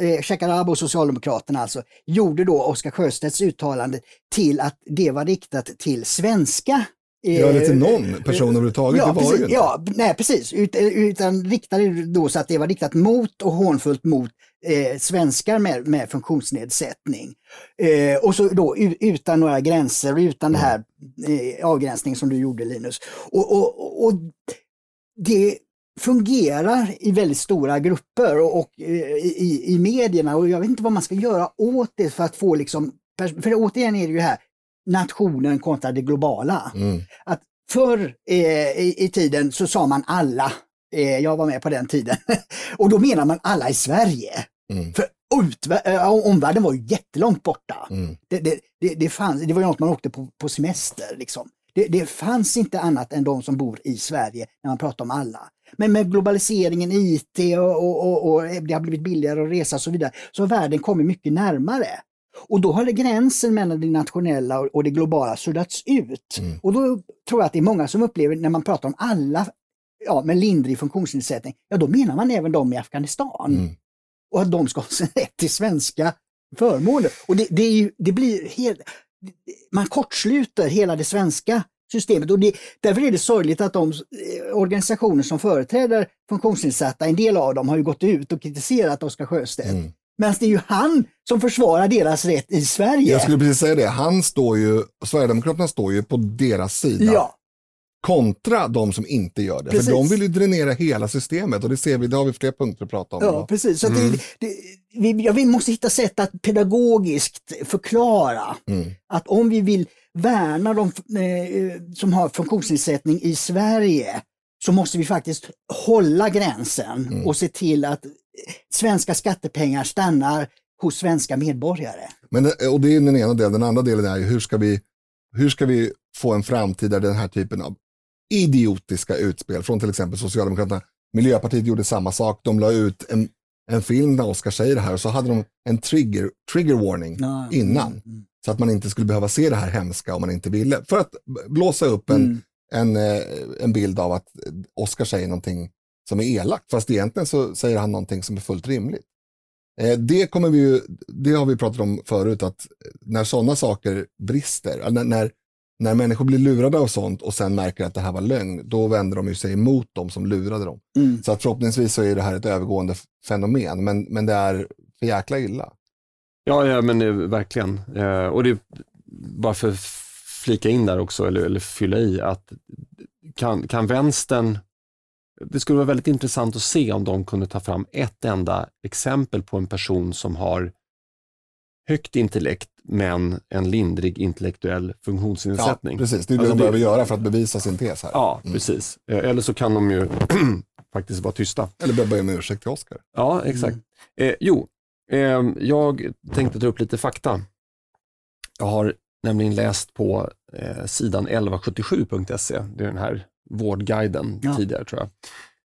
eh, Shekarabi och Socialdemokraterna alltså, gjorde då Oscar Sjöstedts uttalande till att det var riktat till svenska Ja, eller till någon person överhuvudtaget. Ja, det var precis, det inte. ja nej, precis. Ut, utan riktade då så att det var riktat mot och hånfullt mot eh, svenskar med, med funktionsnedsättning. Eh, och så då utan några gränser, utan mm. det här eh, avgränsning som du gjorde Linus. Och, och, och det fungerar i väldigt stora grupper och, och eh, i, i medierna och jag vet inte vad man ska göra åt det för att få liksom, för återigen är det ju här, nationen kontra det globala. Mm. Att förr eh, i, i, tiden så sa man alla, eh, jag var med på den tiden, och då menar man alla i Sverige. Mm. För äh, omvärlden var ju jättelångt borta. Mm. Det, det, det, det, fanns, det var ju något man åkte på, på semester. Liksom. Det, det fanns inte annat än de som bor i Sverige när man pratar om alla. Men med globaliseringen, IT och, och, och, och det har blivit billigare att resa och så vidare, så har världen kommit mycket närmare. Och då har det gränsen mellan det nationella och det globala suddats ut. Mm. Och då tror jag att det är många som upplever när man pratar om alla ja, med lindrig funktionsnedsättning, ja då menar man även de i Afghanistan. Mm. Och att de ska ha sin rätt till svenska förmåner. Och det, det, ju, det blir helt, man kortsluter hela det svenska systemet. Och det, därför är det sorgligt att de eh, organisationer som företräder funktionsnedsatta, en del av dem har ju gått ut och kritiserat Oskar Sjöstedt. Mm. Men det är ju han som försvarar deras rätt i Sverige. Jag skulle precis säga det. Han står ju, Sverigedemokraterna står ju på deras sida. Ja. Kontra de som inte gör det. Precis. För de vill ju dränera hela systemet och det ser vi, det har vi fler punkter att prata om. Ja, precis. Så mm. det, det, vi, ja, vi måste hitta sätt att pedagogiskt förklara mm. att om vi vill värna de eh, som har funktionsnedsättning i Sverige så måste vi faktiskt hålla gränsen mm. och se till att svenska skattepengar stannar hos svenska medborgare. Men, och det är den ena delen. Den andra delen är hur ska vi, hur ska vi få en framtid där den här typen av idiotiska utspel från till exempel Socialdemokraterna, Miljöpartiet gjorde samma sak. De la ut en, en film där Oscar säger det här och så hade de en trigger, trigger warning ja, innan. Mm, mm. Så att man inte skulle behöva se det här hemska om man inte ville. För att blåsa upp en, mm. en, eh, en bild av att Oscar säger någonting som är elakt, fast egentligen så säger han någonting som är fullt rimligt. Eh, det, kommer vi ju, det har vi pratat om förut, att när sådana saker brister, när, när, när människor blir lurade av sånt och sen märker att det här var lögn, då vänder de ju sig emot dem som lurade dem. Mm. Så att förhoppningsvis så är det här ett övergående fenomen, men, men det är för jäkla illa. Ja, ja men det, verkligen. Eh, och det bara för att flika in där också, eller, eller fylla i, att kan, kan vänstern det skulle vara väldigt intressant att se om de kunde ta fram ett enda exempel på en person som har högt intellekt men en lindrig intellektuell funktionsnedsättning. Ja, precis, det är det alltså de behöver göra för att bevisa sin tes här. Ja, mm. precis. Eh, eller så kan de ju faktiskt vara tysta. Eller behöva be om ursäkt till Oscar. Ja, exakt. Mm. Eh, jo, jag tänkte ta upp lite fakta. Jag har nämligen läst på eh, sidan 1177.se, det är den här Vårdguiden ja. tidigare tror jag.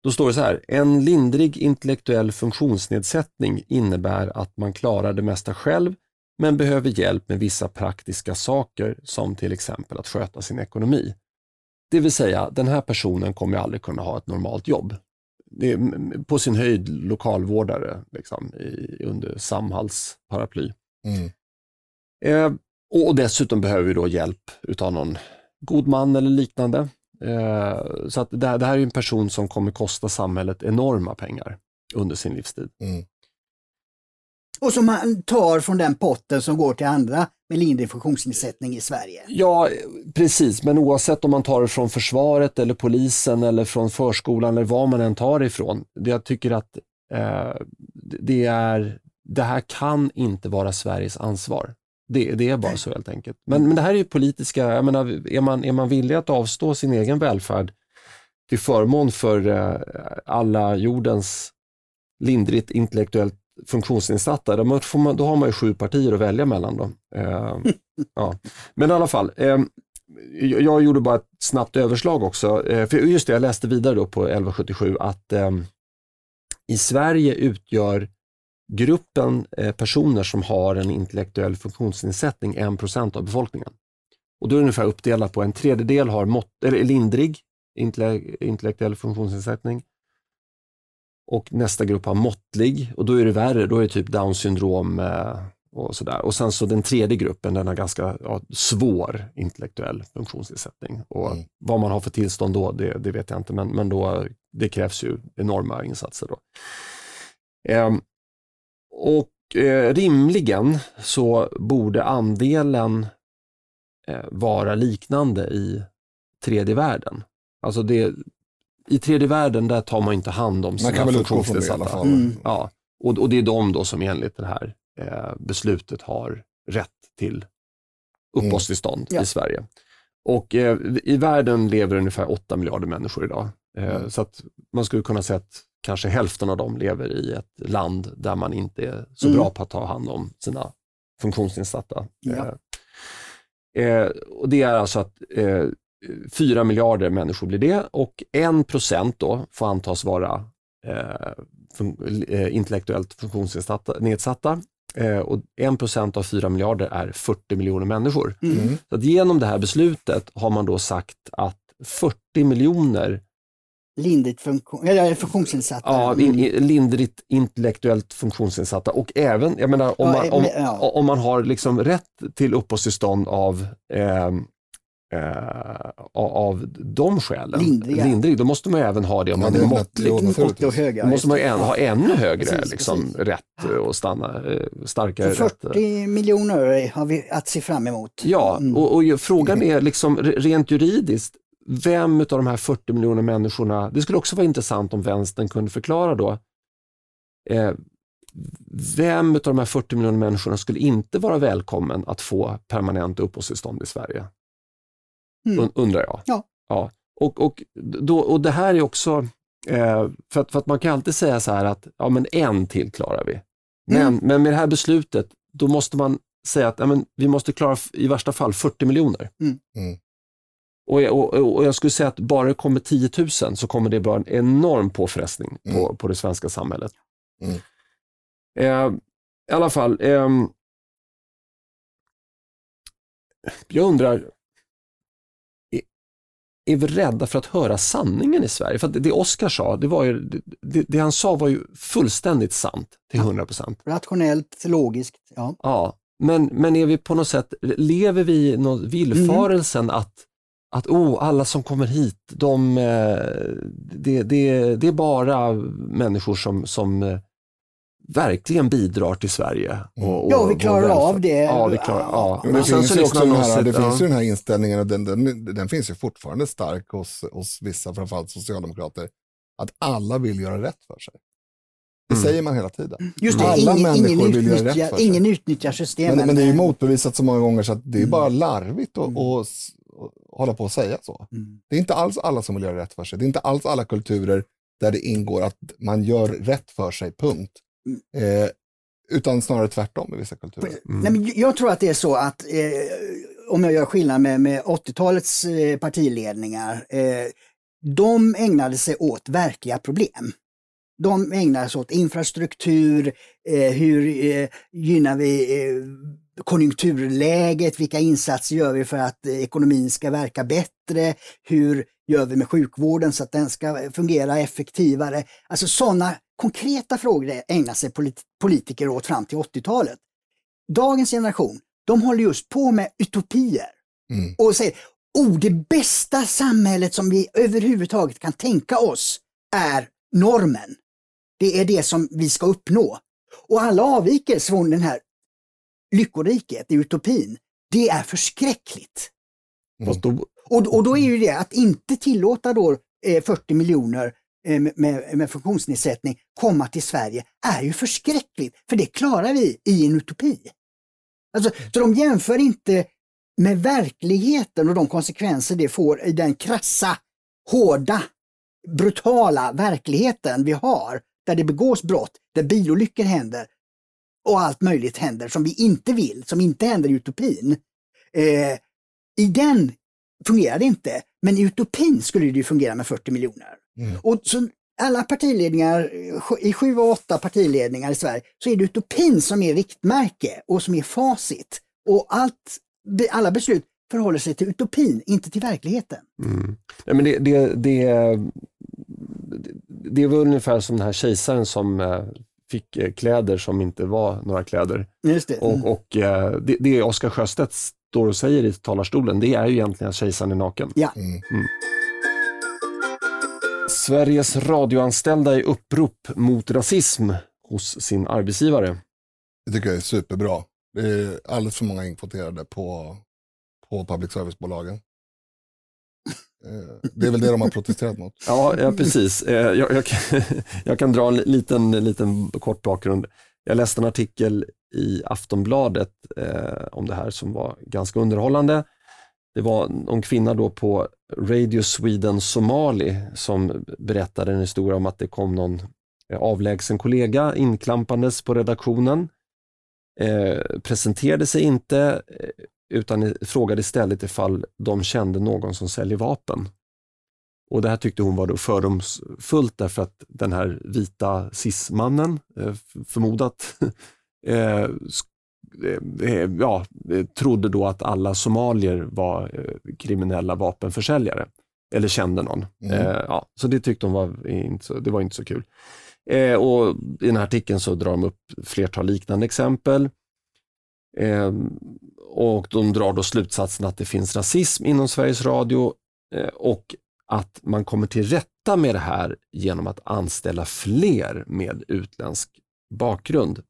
Då står det så här, en lindrig intellektuell funktionsnedsättning innebär att man klarar det mesta själv men behöver hjälp med vissa praktiska saker som till exempel att sköta sin ekonomi. Det vill säga, den här personen kommer aldrig kunna ha ett normalt jobb. Det är på sin höjd lokalvårdare liksom, i, under Samhalls paraply. Mm. Eh, och dessutom behöver vi då hjälp utav någon god man eller liknande. Eh, så att det, det, här är en person som kommer kosta samhället enorma pengar under sin livstid. Mm. Och som man tar från den potten som går till andra med lindrig funktionsnedsättning i Sverige. Ja, precis, men oavsett om man tar det från försvaret eller polisen eller från förskolan eller var man än tar det ifrån. Jag tycker att eh, det, är, det här kan inte vara Sveriges ansvar. Det, det är bara så helt enkelt. Men, men det här är ju politiska, jag menar, är, man, är man villig att avstå sin egen välfärd till förmån för eh, alla jordens lindrigt intellektuellt funktionsnedsatta, då, får man, då har man ju sju partier att välja mellan. Då. Eh, ja. Men i alla fall, eh, jag gjorde bara ett snabbt överslag också. Eh, för just det, jag läste vidare då på 1177 att eh, i Sverige utgör gruppen eh, personer som har en intellektuell funktionsnedsättning 1% av befolkningen. Och då är det ungefär uppdelat på en tredjedel har mått, eller lindrig intellektuell funktionsnedsättning och nästa grupp har måttlig och då är det värre, då är det typ down syndrom eh, och sådär. Och sen så den tredje gruppen, den har ganska ja, svår intellektuell funktionsnedsättning. Och mm. Vad man har för tillstånd då, det, det, vet jag inte, men, men då, det krävs ju enorma insatser. Då. Eh, och eh, rimligen så borde andelen eh, vara liknande i tredje världen. Alltså det, I tredje världen där tar man inte hand om sina funktionsnedsatta. Mm. Ja, och, och det är de då som enligt det här eh, beslutet har rätt till uppehållstillstånd mm. i Sverige. Och eh, i världen lever ungefär 8 miljarder människor idag. Eh, mm. Så att man skulle kunna säga att kanske hälften av dem lever i ett land där man inte är så mm. bra på att ta hand om sina funktionsnedsatta. Ja. Eh, eh, och det är alltså att 4 miljarder människor blir det och 1 procent då får antas vara fun intellektuellt funktionsnedsatta Eh, och 1 procent av 4 miljarder är 40 miljoner människor. Mm. mm. Så genom det här beslutet har man då sagt att 40 miljoner Lindrigt funktion, eller funktionsnedsatta. Ja, in, lindrigt intellektuellt funktionsnedsatta och även, jag menar om man, om, om man har liksom rätt till uppehållstillstånd av eh, eh, av de skälen, Lindriga. lindrig, då måste man även ha det om man är måttlig. Då måste man en, ha ännu högre precis, liksom, precis. rätt och stanna eh, starkare. För 40 rätt. miljoner har vi att se fram emot. Ja, mm. och, och frågan är liksom rent juridiskt, vem av de här 40 miljoner människorna, det skulle också vara intressant om vänstern kunde förklara då, eh, vem av de här 40 miljoner människorna skulle inte vara välkommen att få permanent uppehållstillstånd i Sverige? Mm. undrar jag. Ja. ja. Och, och, då, och det här är också, eh, för, att, för att man kan alltid säga så här att ja, men en till klarar vi. Men, mm. men med det här beslutet, då måste man säga att ja, men vi måste klara i värsta fall 40 miljoner. Mm. mm. Och, och, och, jag skulle säga att bara det kommer 10 000 så kommer det vara en enorm påfrestning på, mm. på det svenska samhället. Mm. Eh, I alla fall, eh, jag undrar, är vi rädda för att höra sanningen i Sverige? För det Oskar sa, det, var ju, det, det, han sa var ju fullständigt sant till 100 procent. Rationellt, logiskt. Ja. ja. Men, men är vi på något sätt, lever vi i någon villfarelsen mm. att, att oh, alla som kommer hit, de, eh, det, det, det är bara människor som, som eh, verkligen bidrar till Sverige. Och, och, ja, vi klarar av det. Ja, vi klarar, ja. Men det finns, ju också den här, det finns ju den här inställningen, och den, den, den finns ju fortfarande stark hos, hos vissa, framförallt socialdemokrater, att alla vill göra rätt för sig. Det mm. säger man hela tiden. Just det, Alla ingen, människor ingen vill göra rätt för sig. Ingen utnyttjar systemet. Men, men det är ju motbevisat så många gånger så att det är bara mm. larvigt att mm. och, och, hålla på och säga så. Mm. Det är inte alls alla som vill göra rätt för sig. Det är inte alls alla kulturer där det ingår att man gör rätt för sig, punkt. Eh, utan snarare tvärtom i vissa kulturer. Mm. Nej, men jag tror att det är så att eh, om jag gör skillnad med, med 80-talets eh, partiledningar, eh, de ägnade sig åt verkliga problem. De ägnade sig åt infrastruktur, eh, hur eh, gynnar vi eh, konjunkturläget, vilka insatser gör vi för att eh, ekonomin ska verka bättre, hur gör vi med sjukvården så att den ska fungera effektivare. Alltså sådana konkreta frågor ägnar sig politiker åt fram till 80-talet. Dagens generation, de håller just på med utopier mm. och säger, oh det bästa samhället som vi överhuvudtaget kan tänka oss är normen. Det är det som vi ska uppnå. Och alla avvikelser från den här lyckoriket, utopin, det är förskräckligt. Mm. Och, och då är ju det att inte tillåta då 40 eh, miljoner med, med funktionsnedsättning komma till Sverige är ju förskräckligt, för det klarar vi i en utopi. Alltså, så de jämför inte med verkligheten och de konsekvenser det får i den krassa, hårda, brutala verkligheten vi har där det begås brott, där bilolyckor händer och allt möjligt händer som vi inte vill, som inte händer i utopin. Eh, I den fungerar det inte, men i utopin skulle det fungera med 40 miljoner. Mm. Och så alla partiledningar, i sju och åtta partiledningar i Sverige, så är det utopin som är riktmärke och som är facit. Och allt, alla beslut förhåller sig till utopin, inte till verkligheten. Mm. Nej, men det, det, det, det var ungefär som den här kejsaren som eh, fick eh, kläder som inte var några kläder. Just det. Mm. Och, och eh, det, det Oskar Sjöstedt står och säger i talarstolen, det är ju egentligen att kejsaren är naken. Ja. Mm. Sveriges radioanställda i upprop mot rasism hos sin arbetsgivare. Det tycker jag är superbra. Det är alldeles för många inkvoterade på, på public service-bolagen. Eh, Det är väl det de har protesterat mot. Ja, ja precis. Eh, Jag, jag, kan, jag kan dra en liten, liten kort bakgrund. Jag läste en artikel i Aftonbladet eh, om det här som var ganska underhållande. Det var någon kvinna då på Radio Sweden Somali som berättade en historia om att det kom någon eh, avlägsen kollega inklampandes på redaktionen. Eh, presenterade sig inte eh, utan frågade istället ifall de kände någon som säljer vapen. Och Det här tyckte hon var då fördomsfullt därför att den här vita cismannen, eh, förmodat, eh, ja, eh, trodde då att alla somalier var eh, kriminella vapenförsäljare. Eller kände någon. Mm. Eh, ja, så det tyckte hon var inte så, det var inte så kul. Eh, och I den här artikeln så drar de upp flertal liknande exempel. Eh, och De drar då slutsatsen att det finns rasism inom Sveriges Radio eh, och att man kommer till rätta med det här genom att anställa fler med utländsk bakgrund.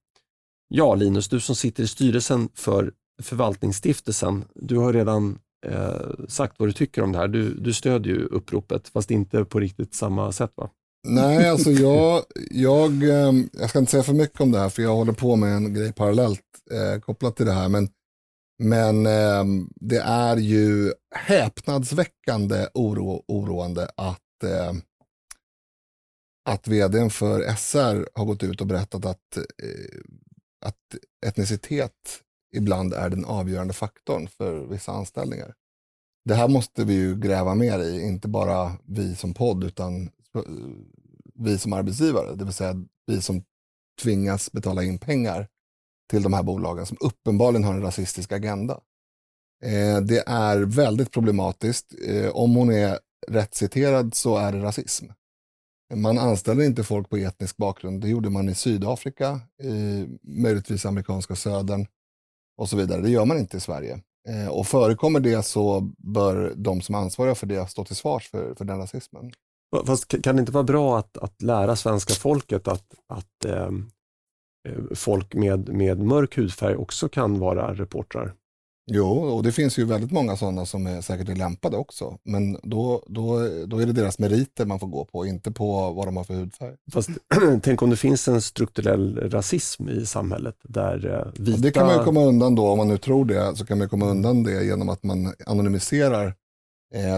Ja, Linus, du som sitter i styrelsen för förvaltningsstiftelsen, du har redan eh, sagt vad du tycker om det här. Du, du stödjer ju uppropet, fast inte på riktigt samma sätt va? Nej, alltså jag, jag, ehm, jag ska inte säga för mycket om det här för jag håller på med en grej parallellt eh, kopplat till det här. Men, men ehm, det är ju häpnadsväckande oro, oroande att, eh, att vdn för SR har gått ut och berättat att, eh, att etnicitet ibland är den avgörande faktorn för vissa anställningar. Det här måste vi ju gräva mer i, inte bara vi som podd utan vi som arbetsgivare, det vill säga vi som tvingas betala in pengar till de här bolagen som uppenbarligen har en rasistisk agenda. Eh, det är väldigt problematiskt. Eh, om hon är rätt citerad så är det rasism. Man anställer inte folk på etnisk bakgrund. Det gjorde man i Sydafrika, i möjligtvis amerikanska södern och så vidare. Det gör man inte i Sverige. Eh, och förekommer det så bör de som är ansvariga för det stå till svars för, för den rasismen. Fast kan det inte vara bra att, att lära svenska folket att, att eh, eh folk med, med mörk hudfärg också kan vara reportrar? Jo, och det finns ju väldigt många sådana som är säkert är lämpade också. Men då, då, då är det deras meriter man får gå på, inte på vad de har för hudfärg. Fast tänk om det finns en strukturell rasism i samhället där eh, vita... Och det kan man ju komma undan då, om man nu tror det, så kan man komma undan det genom att man anonymiserar eh,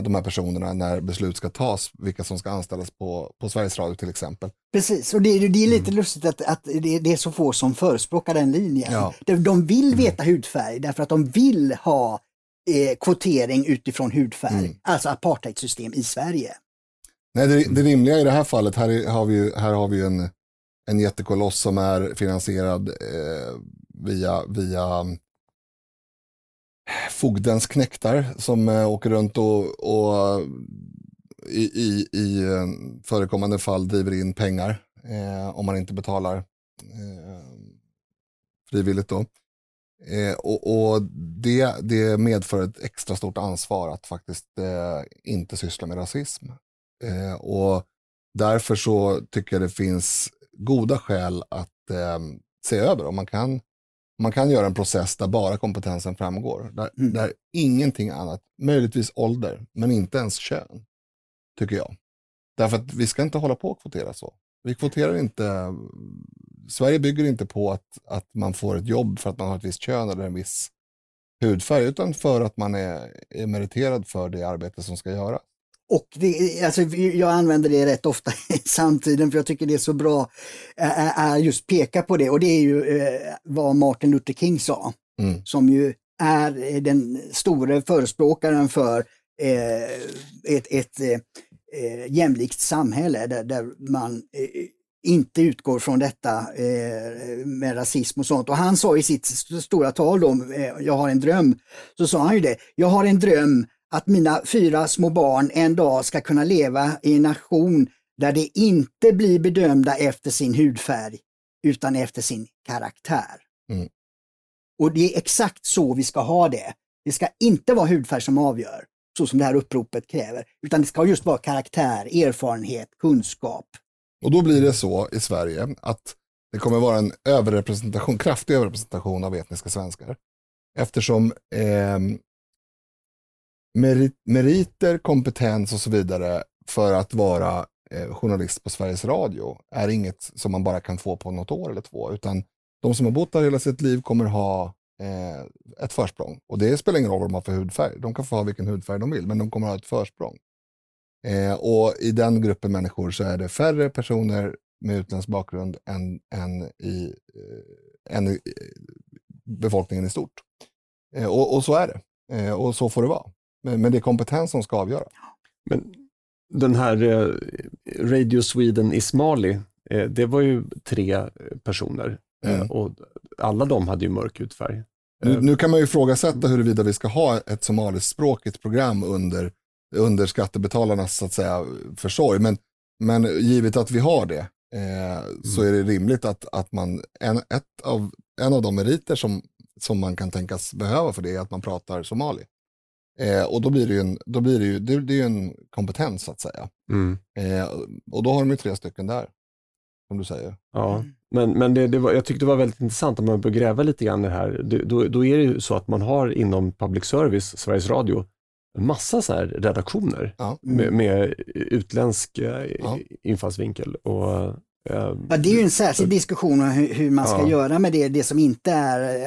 de här personerna när beslut ska tas, vilka som ska anställas på, på Sveriges Radio till exempel. Precis, och det, är- det är lite lustigt att, att det, det är så få som förespråkar den linjen. Ja. De, de vill veta hudfärg därför att de vill ha eh, kvotering utifrån hudfärg, Mm. alltså apartheidsystem i Sverige. Nej, det, det rimliga i det här fallet, här, är, har vi ju, här har vi ju en, en jättekoloss som är finansierad eh, via, via fogdens knektar som eh, åker runt och, och eh, i, i, i eh, förekommande fall driver in pengar eh, om man inte betalar eh, frivilligt. Då. Eh, och och det, det medför ett extra stort ansvar att faktiskt eh, inte syssla med rasism. Eh, och därför så tycker jag det finns goda skäl att eh, se över om man kan, man kan göra en process där bara kompetensen framgår. Där, Mm. där ingenting annat, möjligtvis ålder, men inte ens kön, tycker jag. Därför att vi ska inte hålla på att kvotera så. Vi kvoterar inte, Sverige bygger inte på att, att man får ett jobb för att man har ett visst kön eller en viss hudfärg, utan för att man är, är meriterad för det arbete som ska göras. Och det, alltså, jag använder det rätt ofta i samtiden för jag tycker det är så bra att just peka på det och det är ju eh, vad Martin Luther King sa. Mm. Som ju är den store förespråkaren för eh, ett, ett jämlikt samhälle där, där man inte utgår från detta med rasism och sånt. Och han sa i sitt stora tal då, Jag har en dröm, så sa han ju det, jag har en dröm att mina fyra små barn en dag ska kunna leva i en nation där de inte blir bedömda efter sin hudfärg utan efter sin karaktär. Mm. Och det är exakt så vi ska ha det. Det ska inte vara hudfärg som avgör, så som det här uppropet kräver, utan det ska just vara karaktär, erfarenhet, kunskap. Och då blir det så i Sverige att det kommer vara en överrepresentation, kraftig överrepresentation av etniska svenskar. Eftersom eh, merit, meriter, kompetens och så vidare för att vara eh, journalist på Sveriges Radio är inget som man bara kan få på något år eller två, utan de som har bott där hela sitt liv kommer ha eh, ett försprång. Och det spelar ingen roll vad de har för hudfärg. De kan få ha vilken hudfärg de vill, men de kommer ha ett försprång. Eh, och i den gruppen människor så är det färre personer med utländsk bakgrund än, än, i, eh, än i eh, befolkningen i stort. Eh, och, och, så är det. Eh, och så får det vara. Men, men, det är kompetens som ska avgöra. Men den här eh, Radio Sweden Ismali, eh, det var ju tre personer mm. och alla de hade ju mörk hudfärg. Nu, nu, kan man ju ifrågasätta huruvida vi ska ha ett somaliskspråkigt program under under skattebetalarnas så att säga, försorg. Men, men givet att vi har det eh, mm. så är det rimligt att, att man, en, ett av, en av de meriter som, som man kan tänkas behöva för det är att man pratar somali. Eh, och då blir det ju en, då blir det ju, det, det är en kompetens så att säga. Mm. Eh, och då har de ju tre stycken där, som du säger. Ja, mm. men, men det, det var, jag tyckte det var väldigt intressant om man börjar gräva lite grann i det här. Då, då är det ju så att man har inom public service, Sveriges Radio, massa så här redaktioner ja. med, med, utländsk eh, ja. infallsvinkel. Och, eh, ja, det är ju en särskild diskussion om hur, hur man ska ja. göra med det, det som inte är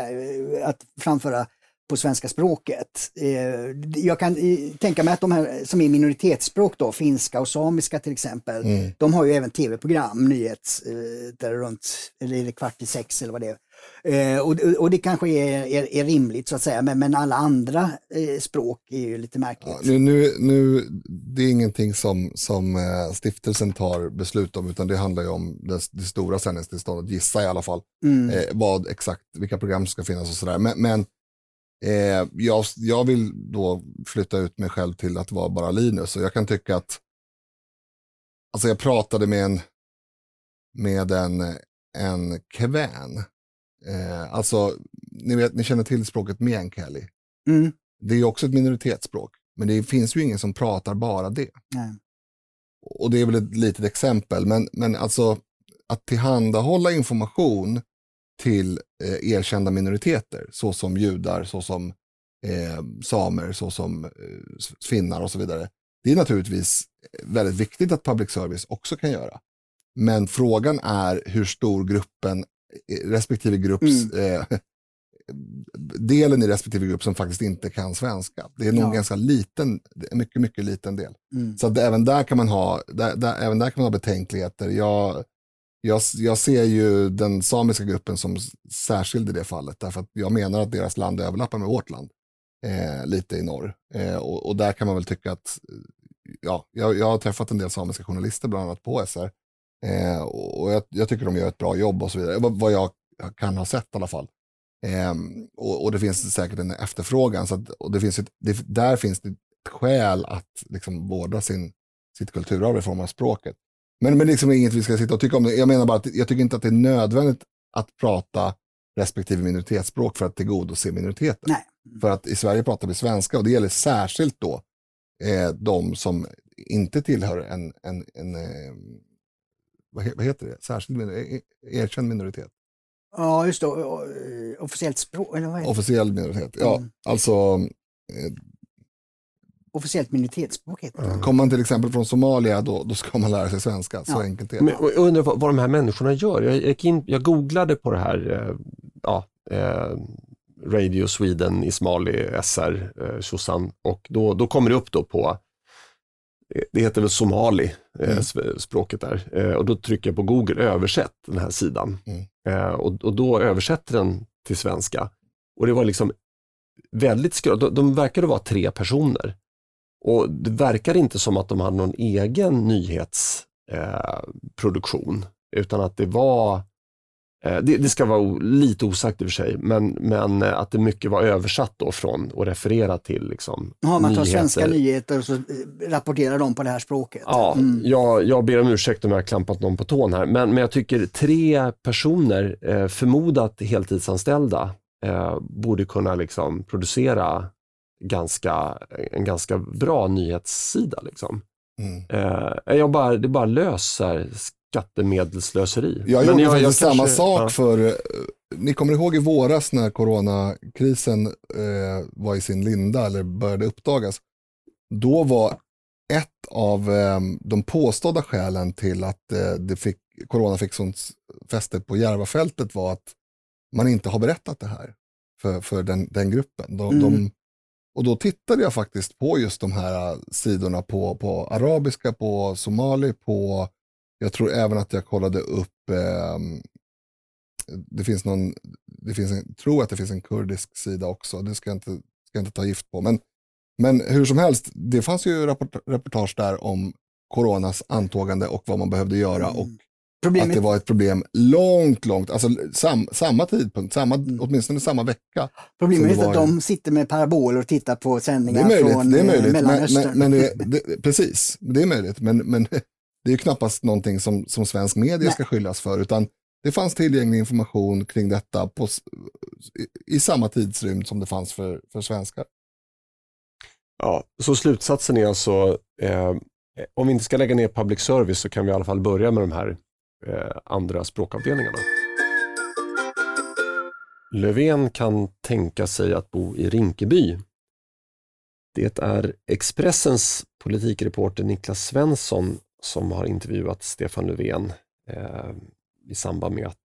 eh, att framföra på svenska språket. Jag kan tänka mig att de här som är minoritetsspråk då, finska och samiska till exempel, mm. de har ju även tv-program, nyhets, där runt, eller kvart i sex eller vad det är, Eh, och, och det kanske är, är, är, rimligt så att säga, men, men alla andra eh, språk är ju lite märkligt. Ja, nu, nu, nu, det är ingenting som, som eh, stiftelsen tar beslut om, utan det handlar ju om det, det stora sändningstillståndet, gissa i alla fall, mm. Eh, vad exakt, vilka program som ska finnas och sådär. Men, men eh, jag, jag vill då flytta ut mig själv till att vara bara Linus och jag kan tycka att, alltså jag pratade med en, med en, en kvän Eh, alltså, ni, vet, ni känner till språket meänkieli. Mm. Det är också ett minoritetsspråk, men det finns ju ingen som pratar bara det. Nej. Och det är väl ett litet exempel, men, men alltså att tillhandahålla information till eh, erkända minoriteter, såsom judar, såsom eh, samer, såsom eh, finnar och så vidare. Det är naturligtvis väldigt viktigt att public service också kan göra. Men frågan är hur stor gruppen respektive grupps mm. eh, delen i respektive grupp som faktiskt inte kan svenska. Det är nog ja. ganska liten, en mycket, mycket liten del. Mm. Så att även där kan man ha, där, där, även där kan man ha betänkligheter. Jag, jag, jag ser ju den samiska gruppen som särskild i det fallet, därför att jag menar att deras land överlappar med vårt land, eh, lite i norr. Eh, och, och, där kan man väl tycka att, eh, ja, jag, jag har träffat en del samiska journalister, bland annat på SR, Eh, och jag, jag, tycker de gör ett bra jobb och så vidare, vad, vad jag kan ha sett i alla fall. Eh, och, och, det finns säkert en efterfrågan, så att, och det finns ett, det, där finns det ett skäl att liksom vårda sin, sitt kulturarv i form av språket. Men, men liksom inget vi ska sitta och tycka om. Jag menar bara att jag tycker inte att det är nödvändigt att prata respektive minoritetsspråk för att tillgodose minoriteten. Nej. För att i Sverige pratar vi svenska och det gäller särskilt då eh, de som inte tillhör en, en, en, eh, vad heter det, särskild minoritet, e, erkänd minoritet. Ja, just det, officiellt språk, eller vad heter Officiell minoritet, ja. Mm. Alltså... Eh, officiellt minoritetsspråk heter det. Kommer man till exempel från Somalia, då, då ska man lära sig svenska. Så ja. enkelt är det. Men, jag undrar vad, vad de här människorna gör. Jag, jag, in, jag googlade på det här, eh, ja, eh, Radio Sweden, Ismali, SR, eh, Susan och då, då kommer det upp då på det heter väl somali, eh, Mm. sp- språket där. Eh, och då trycker jag på Google, översätt den här sidan. Mm. Eh, och, och då översätter den till svenska. Och det var liksom väldigt skrö- de, de verkade vara tre personer. Och det verkar inte som att de hade någon egen nyhetsproduktion, eh, utan att det var eh, det, det ska vara lite osagt i och för sig, men, men eh, att det mycket var översatt då från och refererat till liksom, Har man tar nyheter. svenska nyheter och så eh, rapporterar de på det här språket. Ja, Mm. jag, jag ber om ursäkt om jag har klampat någon på tån här, men, men jag tycker tre personer, eh, förmodat heltidsanställda, borde kunna liksom producera ganska, en ganska bra nyhetssida. Liksom. Mm. Eh, jag bara, det bara löser skattemedelsslöseri. Jag gjorde faktiskt samma kanske- sak ja. för, eh, ni kommer ihåg i våras när coronakrisen eh, var i sin linda eller började uppdagas. Då var ett av eh, de påstådda skälen till att eh, det fick, corona fick sånt fäste på Järvafältet var att man inte har berättat det här för, för den, den gruppen. De, Mm. de, och då tittade jag faktiskt på just de här eh, sidorna på, på arabiska, på somali, på jag tror även att jag kollade upp, ehm, det finns någon, det finns en, tror att det finns en kurdisk sida också, det ska jag inte, ska jag inte ta gift på. Men, men hur som helst, det fanns ju rapport, reportage där om coronas antågande och vad man behövde göra och att Problemet, det var ett problem långt, långt, alltså sam, samma tidpunkt, samma, Mm. åtminstone samma vecka. problemet det är att de sitter med paraboler och tittar på Det sändningar är möjligt, från det är eh, möjligt men, Mellanöstern. men, men det, det, precis, det är möjligt, men, men det är ju knappast någonting som, som svensk media Nej. ska skyllas för, utan det fanns tillgänglig information kring detta på, i, i samma tidsrymd som det fanns för, för svenskar. Ja, så slutsatsen är alltså, eh, om vi inte ska lägga ner public service så kan vi i alla fall börja med de här Eh, andra språkavdelningarna. Löfven kan tänka sig att bo i Rinkeby. Det är Expressens politikreporter Niklas Svensson som har intervjuat Stefan Löfven eh, i samband med att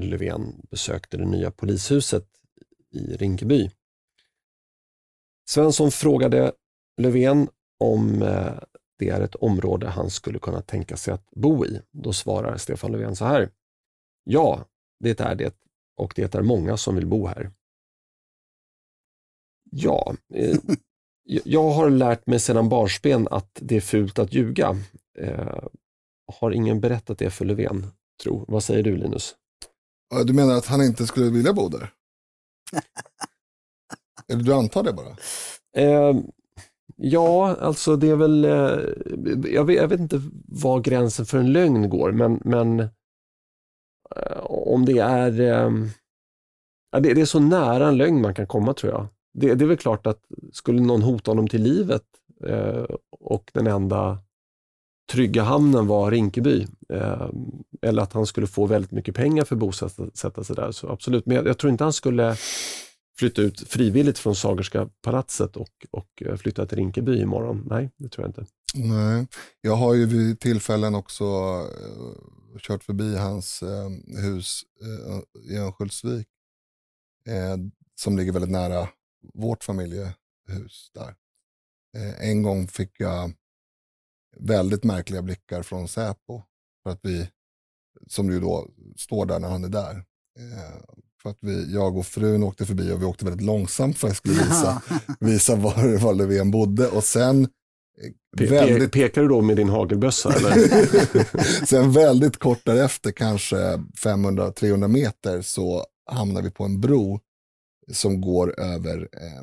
Löfven besökte det nya polishuset i Rinkeby. Svensson frågade Löfven om eh, det är ett område han skulle kunna tänka sig att bo i. Då svarar Stefan Löfven så här. Ja, det är det och det är många som vill bo här. Ja, eh, jag- har lärt mig sedan barnsben att det är fult att ljuga. Eh, har ingen berättat det för Löfven, tro. Vad säger du Linus? Du menar att han inte skulle vilja bo där? Eller du antar det bara? Eh, ja, alltså det är väl, eh, jag, vet, jag vet inte var gränsen för en lögn går, men, men eh, om det är, ehm, det, det är så nära en lögn man kan komma tror jag. Det, det är väl klart att skulle någon hota honom till livet eh, och den enda trygga hamnen var Rinkeby, eh, eller att han skulle få väldigt mycket pengar för att bosätta sig där, så absolut. Men jag, jag tror inte han skulle flytta ut frivilligt från Sagerska palatset och, och eh, flytta till Rinkeby imorgon. Nej, det tror jag inte. Nej, jag har ju vid tillfällen också uh, kört förbi hans uh, hus uh, i Örnsköldsvik som ligger väldigt nära vårt familjehus där. En gång fick jag väldigt märkliga blickar från Säpo för att vi, som ju då står där när han är där. För att vi, jag och frun åkte förbi och vi åkte väldigt långsamt för att jag skulle visa, visa var, var Löfven bodde och sen Pe väldigt pe pekar du då med din hagelbössa? Eller? Sen väldigt kort därefter, kanske 500-300 meter, så hamnar vi på en bro som går över eh,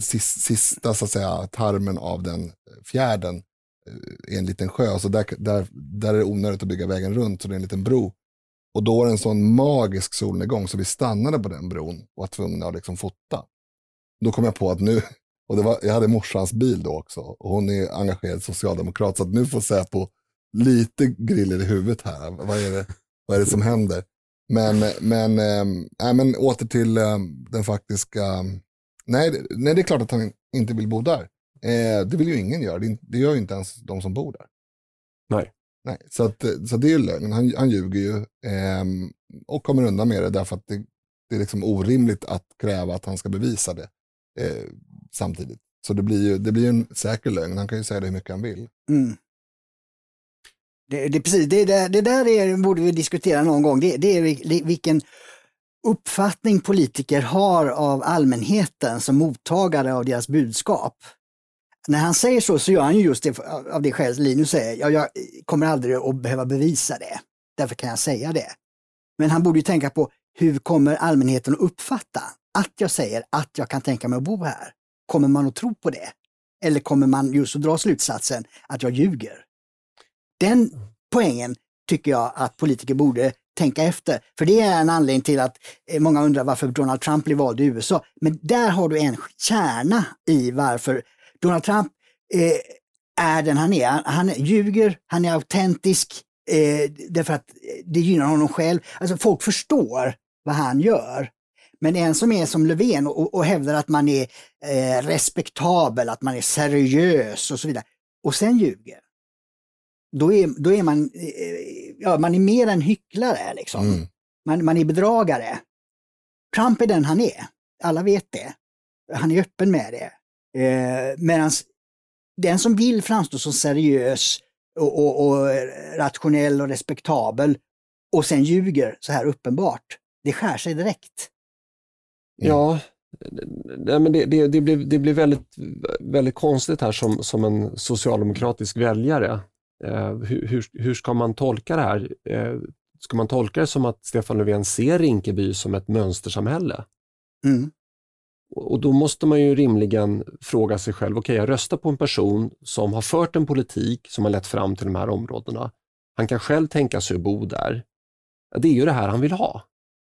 sis- sista så att säga, tarmen av den fjärden eh, i en liten sjö. Så där, där, där är det onödigt att bygga vägen runt, så det är en liten bro. Och då var det en sån magisk solnedgång så vi stannade på den bron och var tvungna att liksom fota. Då kom jag på att nu, och det var, jag hade morsans bil då också, och hon är engagerad socialdemokrat, så att nu får Säpo lite griller i huvudet här. Vad är det, vad är det som händer? Men, men, äh, men åter till äh, den faktiska... Nej, det- nej, det är klart att han inte vill bo där. Eh, det vill ju ingen göra. Det, det gör ju inte ens de som bor där. Nej. Nej, så, att, eh, så det är ju lögn. Han, han ljuger ju eh, och kommer undan med det därför att det, det är liksom orimligt att kräva att han ska bevisa det eh, samtidigt. Så det blir ju det blir en säker lögn, han kan ju säga det hur mycket han vill. Mm. Det, det, precis, det, det, det där är, borde vi diskutera någon gång. Det, det är vilken uppfattning politiker har av allmänheten som mottagare av deras budskap. När han säger så, så gör han ju just det av det skälet Linus säger. Jag, jag kommer aldrig att behöva bevisa det. Därför kan jag säga det. Men han borde ju tänka på hur kommer allmänheten att uppfatta att jag säger att jag kan tänka mig att bo här? Kommer man att tro på det? Eller kommer man just att dra slutsatsen att jag ljuger? Den poängen tycker jag att politiker borde tänka efter. För det är en anledning till att eh, många undrar varför Donald Trump blev vald i USA. Men där har du en kärna i varför Donald Trump eh, är den han är. Han ljuger, han är autentisk, eh, därför att det gynnar honom själv. Alltså folk förstår vad han gör. Men en som är som Löfven och, och hävdar att man är eh, respektabel, att man är seriös och så vidare, och sen ljuger. Då är, då är man, eh, ja, man är mer än hycklare. Liksom. Mm. Man, man är bedragare. Trump är den han är. Alla vet det. Han är öppen med det. Eh, Medan den som vill framstå som seriös och, och, och, rationell och respektabel och sen ljuger så här uppenbart, det skär sig direkt. Ja, Nej, men det, det, det, blir, det blir väldigt, väldigt konstigt här som, som en socialdemokratisk väljare. Eh, hur, hur, ska man tolka det här? Eh, ska man tolka det som att Stefan Löfven ser Rinkeby som ett mönstersamhälle? Mm. Och, då måste man ju rimligen fråga sig själv, okej okay, jag röstar på en person som har fört en politik som har lett fram till de här områdena. Han kan själv tänka sig att bo där. Det är ju det här han vill ha.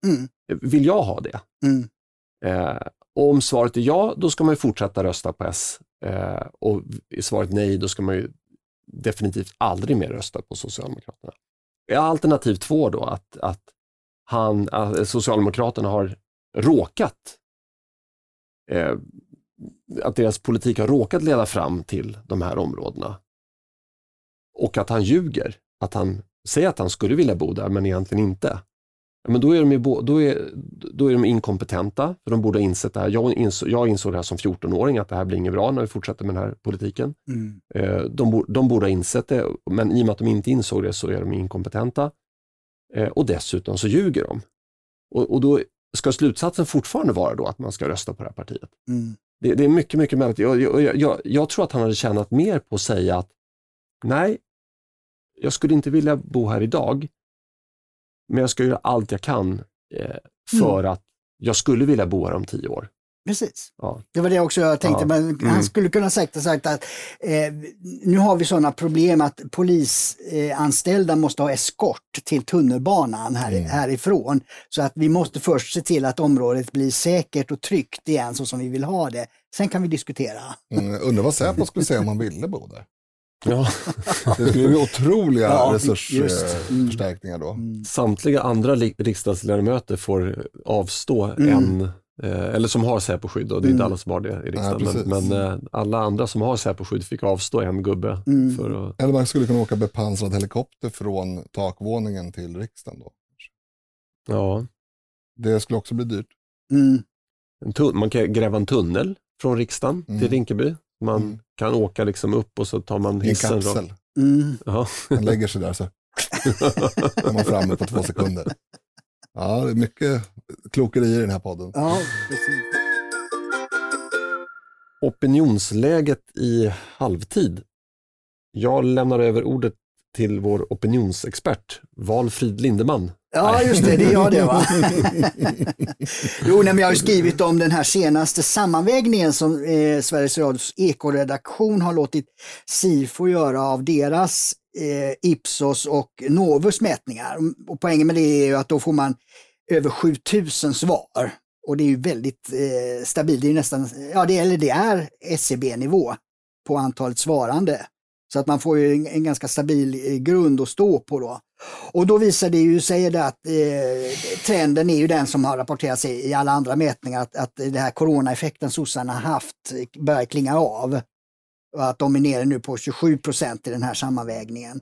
Mm. Vill jag ha det? Mm. Eh, och om svaret är ja, då ska man fortsätta rösta på S. Eh, och är svaret nej, då ska man ju definitivt aldrig mer rösta på Socialdemokraterna. Alternativ två då, att, att han, att Socialdemokraterna har råkat, eh, att deras politik har råkat leda fram till de här områdena. Och att han ljuger, att han säger att han skulle vilja bo där men egentligen inte men då är, de ju, då, är, då är de inkompetenta, för de borde ha insett det här. Jag insåg, jag insåg det här som 14-åring, att det här blir inget bra när vi fortsätter med den här politiken. Mm. Eh, de, de borde ha insett det, men i och med att de inte insåg det så är de inkompetenta. Eh, och dessutom så ljuger de. Och, och då ska slutsatsen fortfarande vara då att man ska rösta på det här partiet. Mm. Det, det, är mycket, mycket märkligt. Jag, jag, jag, jag, tror att han hade tjänat mer på att säga att nej, jag skulle inte vilja bo här idag, men jag ska göra allt jag kan eh, för mm. att jag skulle vilja bo här om tio år. Precis. Ja. Det var det också jag tänkte, ja. men mm. han skulle kunna sagt, sagt att eh, nu har vi sådana problem att polisanställda eh, måste ha eskort till tunnelbanan här, mm. härifrån. Så att vi måste först se till att området blir säkert och tryggt igen så som vi vill ha det. Sen kan vi diskutera. Mm, undrar vad Säpo skulle säga om man ville bo där. Ja. det skulle bli otroliga ja, resursförstärkningar då. Mm. Samtliga andra riksdagsledamöter får avstå mm. en eller som har Säpo-skydd, och det är inte mm. alla som har det i riksdagen, ja, men, men eh, alla andra som har Säpo-skydd fick avstå en gubbe. Mm. För att... Eller man skulle kunna åka bepansrad helikopter från takvåningen till riksdagen då. Ja. Det skulle också bli dyrt. Mm. man kan gräva en tunnel från riksdagen till Rinkeby. Man mm. kan åka liksom upp och så tar man hissen. I en kapsel. Mm. Man lägger sig där så är man framme på två sekunder. Ja, det är mycket klokerier i den här podden. Ja, precis. Opinionsläget i halvtid. Jag lämnar över ordet till vår opinionsexpert, Valfrid Lindeman. Ja, just det, det är jag det va. jo, nej, men jag har skrivit om den här senaste sammanvägningen som eh, Sveriges Radios ekoredaktion har låtit SIFO göra av deras eh, Ipsos och Novus mätningar. Och poängen med det är ju att då får man över 7000 svar. Och det är ju väldigt eh, stabilt, det är nästan, ja det, eller det är SCB-nivå på antalet svarande. Så att man får ju en, en, ganska stabil eh, grund att stå på då. Och då visar det ju, säger det att eh, trenden är ju den som har rapporterats i, i alla andra mätningar, att, att det här coronaeffekten sossarna haft eh, börjar klinga av. Att de är nere nu på 27 procent i den här sammanvägningen.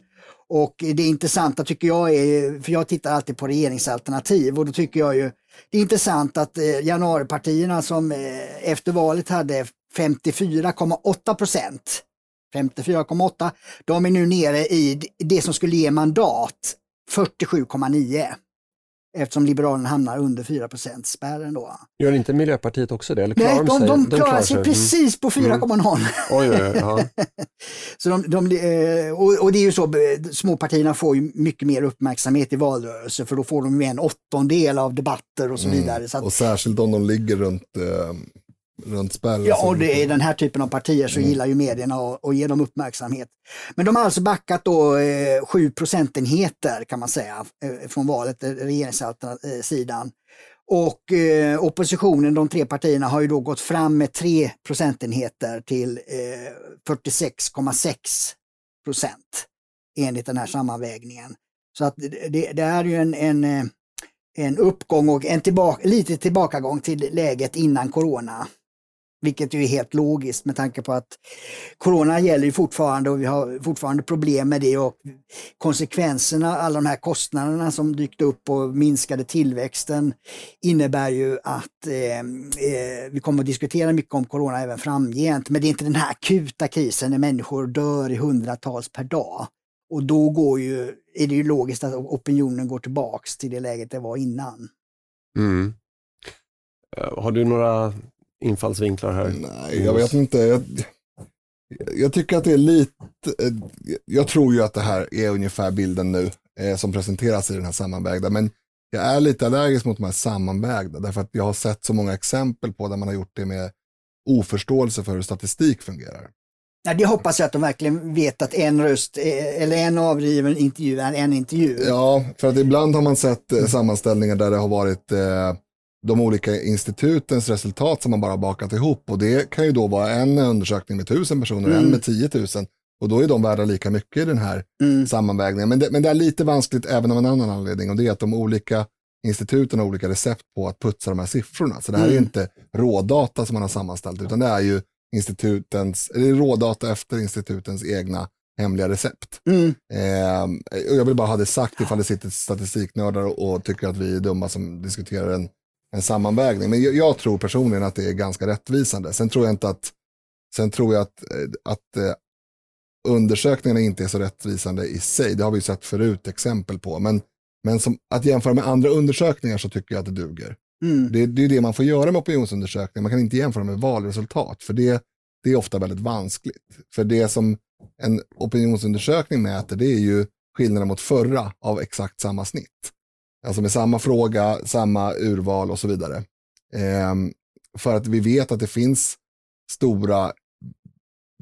Och det intressanta tycker jag är, för jag tittar alltid på regeringsalternativ och då tycker jag ju det är intressant att eh, januaripartierna som eh, efter valet hade 54,8 procent. 54,8. De är nu nere i det som skulle ge mandat, 47,9 eftersom Liberalerna hamnar under 4 spärren då. Gör inte Miljöpartiet också det? Eller Nej, klarar de, sig, de, klarar sig, sig. Mm. precis på 4,0. Oj, oj, oj, ja. så de, de, eh, och, och det är ju så, eh, småpartierna får ju mycket mer uppmärksamhet i valrörelser för då får de ju en åttondel av debatter och så vidare. Så att, Och särskilt om de ligger runt, eh, runt spärren. Ja, och det är den här typen av partier så gillar ju medierna att att ge dem uppmärksamhet. Men de har alltså backat då eh, 7 procentenheter kan man säga eh, från valet, eh, regeringssidan. Och eh, oppositionen, de tre partierna, har ju då gått fram med 3 procentenheter till eh, 46,6 procent enligt den här sammanvägningen. Så att det, det, är ju en, en, eh, en uppgång och en tillbaka, lite tillbakagång till läget innan corona. Vilket ju är helt logiskt med tanke på att corona gäller ju fortfarande och vi har fortfarande problem med det och konsekvenserna, alla de här kostnaderna som dykt upp och minskade tillväxten innebär ju att eh, eh, vi kommer att diskutera mycket om corona även framgent. Men det är inte den här akuta krisen när människor dör i hundratals per dag. Och då går ju, är det ju logiskt att opinionen går tillbaks till det läget det var innan. Mm. Eh, har du några infallsvinklar här? Nej, jag vet inte. Jag, jag tycker att det är lite, eh, jag tror ju att det här är ungefär bilden nu eh, som presenteras i den här sammanvägda. Men jag är lite allergisk mot de här sammanvägda därför att jag har sett så många exempel på där man har gjort det med oförståelse för hur statistik fungerar. Ja, det hoppas jag att de verkligen vet att en röst, eh, eller en avgiven intervju är en intervju. Ja, för att ibland har man sett eh, sammanställningar där det har varit eh, de olika institutens resultat som man bara bakat ihop och det kan ju då vara en undersökning med tusen personer, en med 10 000 och då är de värda lika mycket i den här Mm. sammanvägningen. Men det, men det är lite vanskligt även av en annan anledning och det är att de olika instituten har olika recept på att putsa de här siffrorna. Så det här är Mm. inte rådata som man har sammanställt utan det är ju institutens, är rådata efter institutens egna hemliga recept. Mm. Ehm, och jag vill bara ha det sagt ifall det sitter statistiknördar och, och tycker att vi är dumma som diskuterar en, en sammanvägning. Men jag, jag tror personligen att det är ganska rättvisande. Sen tror jag inte att, sen tror jag att, eh, att eh, undersökningarna inte är så rättvisande i sig. Det har vi sett förut exempel på. Men, men som, att jämföra med andra undersökningar så tycker jag att det duger. Mm. Det, det är det man får göra med opinionsundersökningar. Man kan inte jämföra med valresultat, för det, det är ofta väldigt vanskligt. För det som en opinionsundersökning mäter, det är ju skillnaden mot förra av exakt samma snitt. Alltså med samma fråga, samma urval och så vidare. Ehm, för att vi vet att det finns stora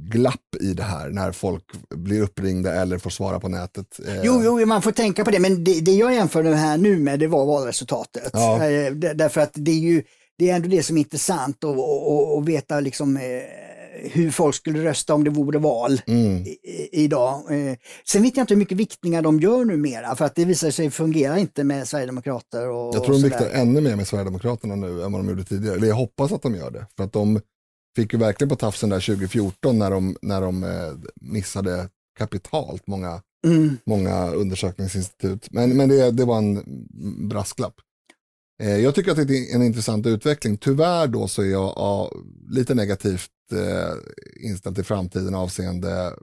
glapp i det här när folk blir uppringda eller får svara på nätet. Eh, Jo, jo, man får tänka på det, men det, det jag jämförde här nu med det var valresultatet. Ja. Eh, Därför att det är ju det är ändå det som är intressant att och, och, och veta liksom, eh, hur folk skulle rösta om det vore val Mm. i, idag. Eh, sen vet jag inte hur mycket viktningar de gör numera, för att det visar sig fungera inte med Sverigedemokrater. Och, Jag tror de viktar ännu mer med Sverigedemokraterna nu än vad de gjorde tidigare. Eller jag hoppas att de gör det. För att de fick ju verkligen på tafsen där 2014 när de, när de eh, missade kapitalt många, Mm. många undersökningsinstitut. Men, men det, det var en brasklapp. Eh, jag tycker att det är en intressant utveckling. Tyvärr då så är jag ja, lite negativt eh, inställd till framtiden avseende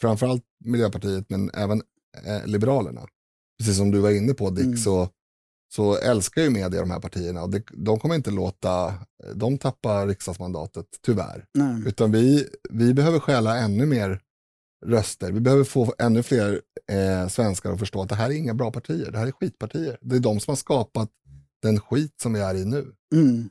framförallt Miljöpartiet men även eh, Liberalerna. Precis som du var inne på Dick Mm. så, så älskar ju media de här partierna och det, de kommer inte låta de tappa riksdagsmandatet, tyvärr. Nej. Utan vi, vi behöver stjäla ännu mer röster. Vi behöver få ännu fler eh, svenskar att förstå att det här är inga bra partier. Det här är skitpartier. Det är de som har skapat den skit som vi är i nu. Mm.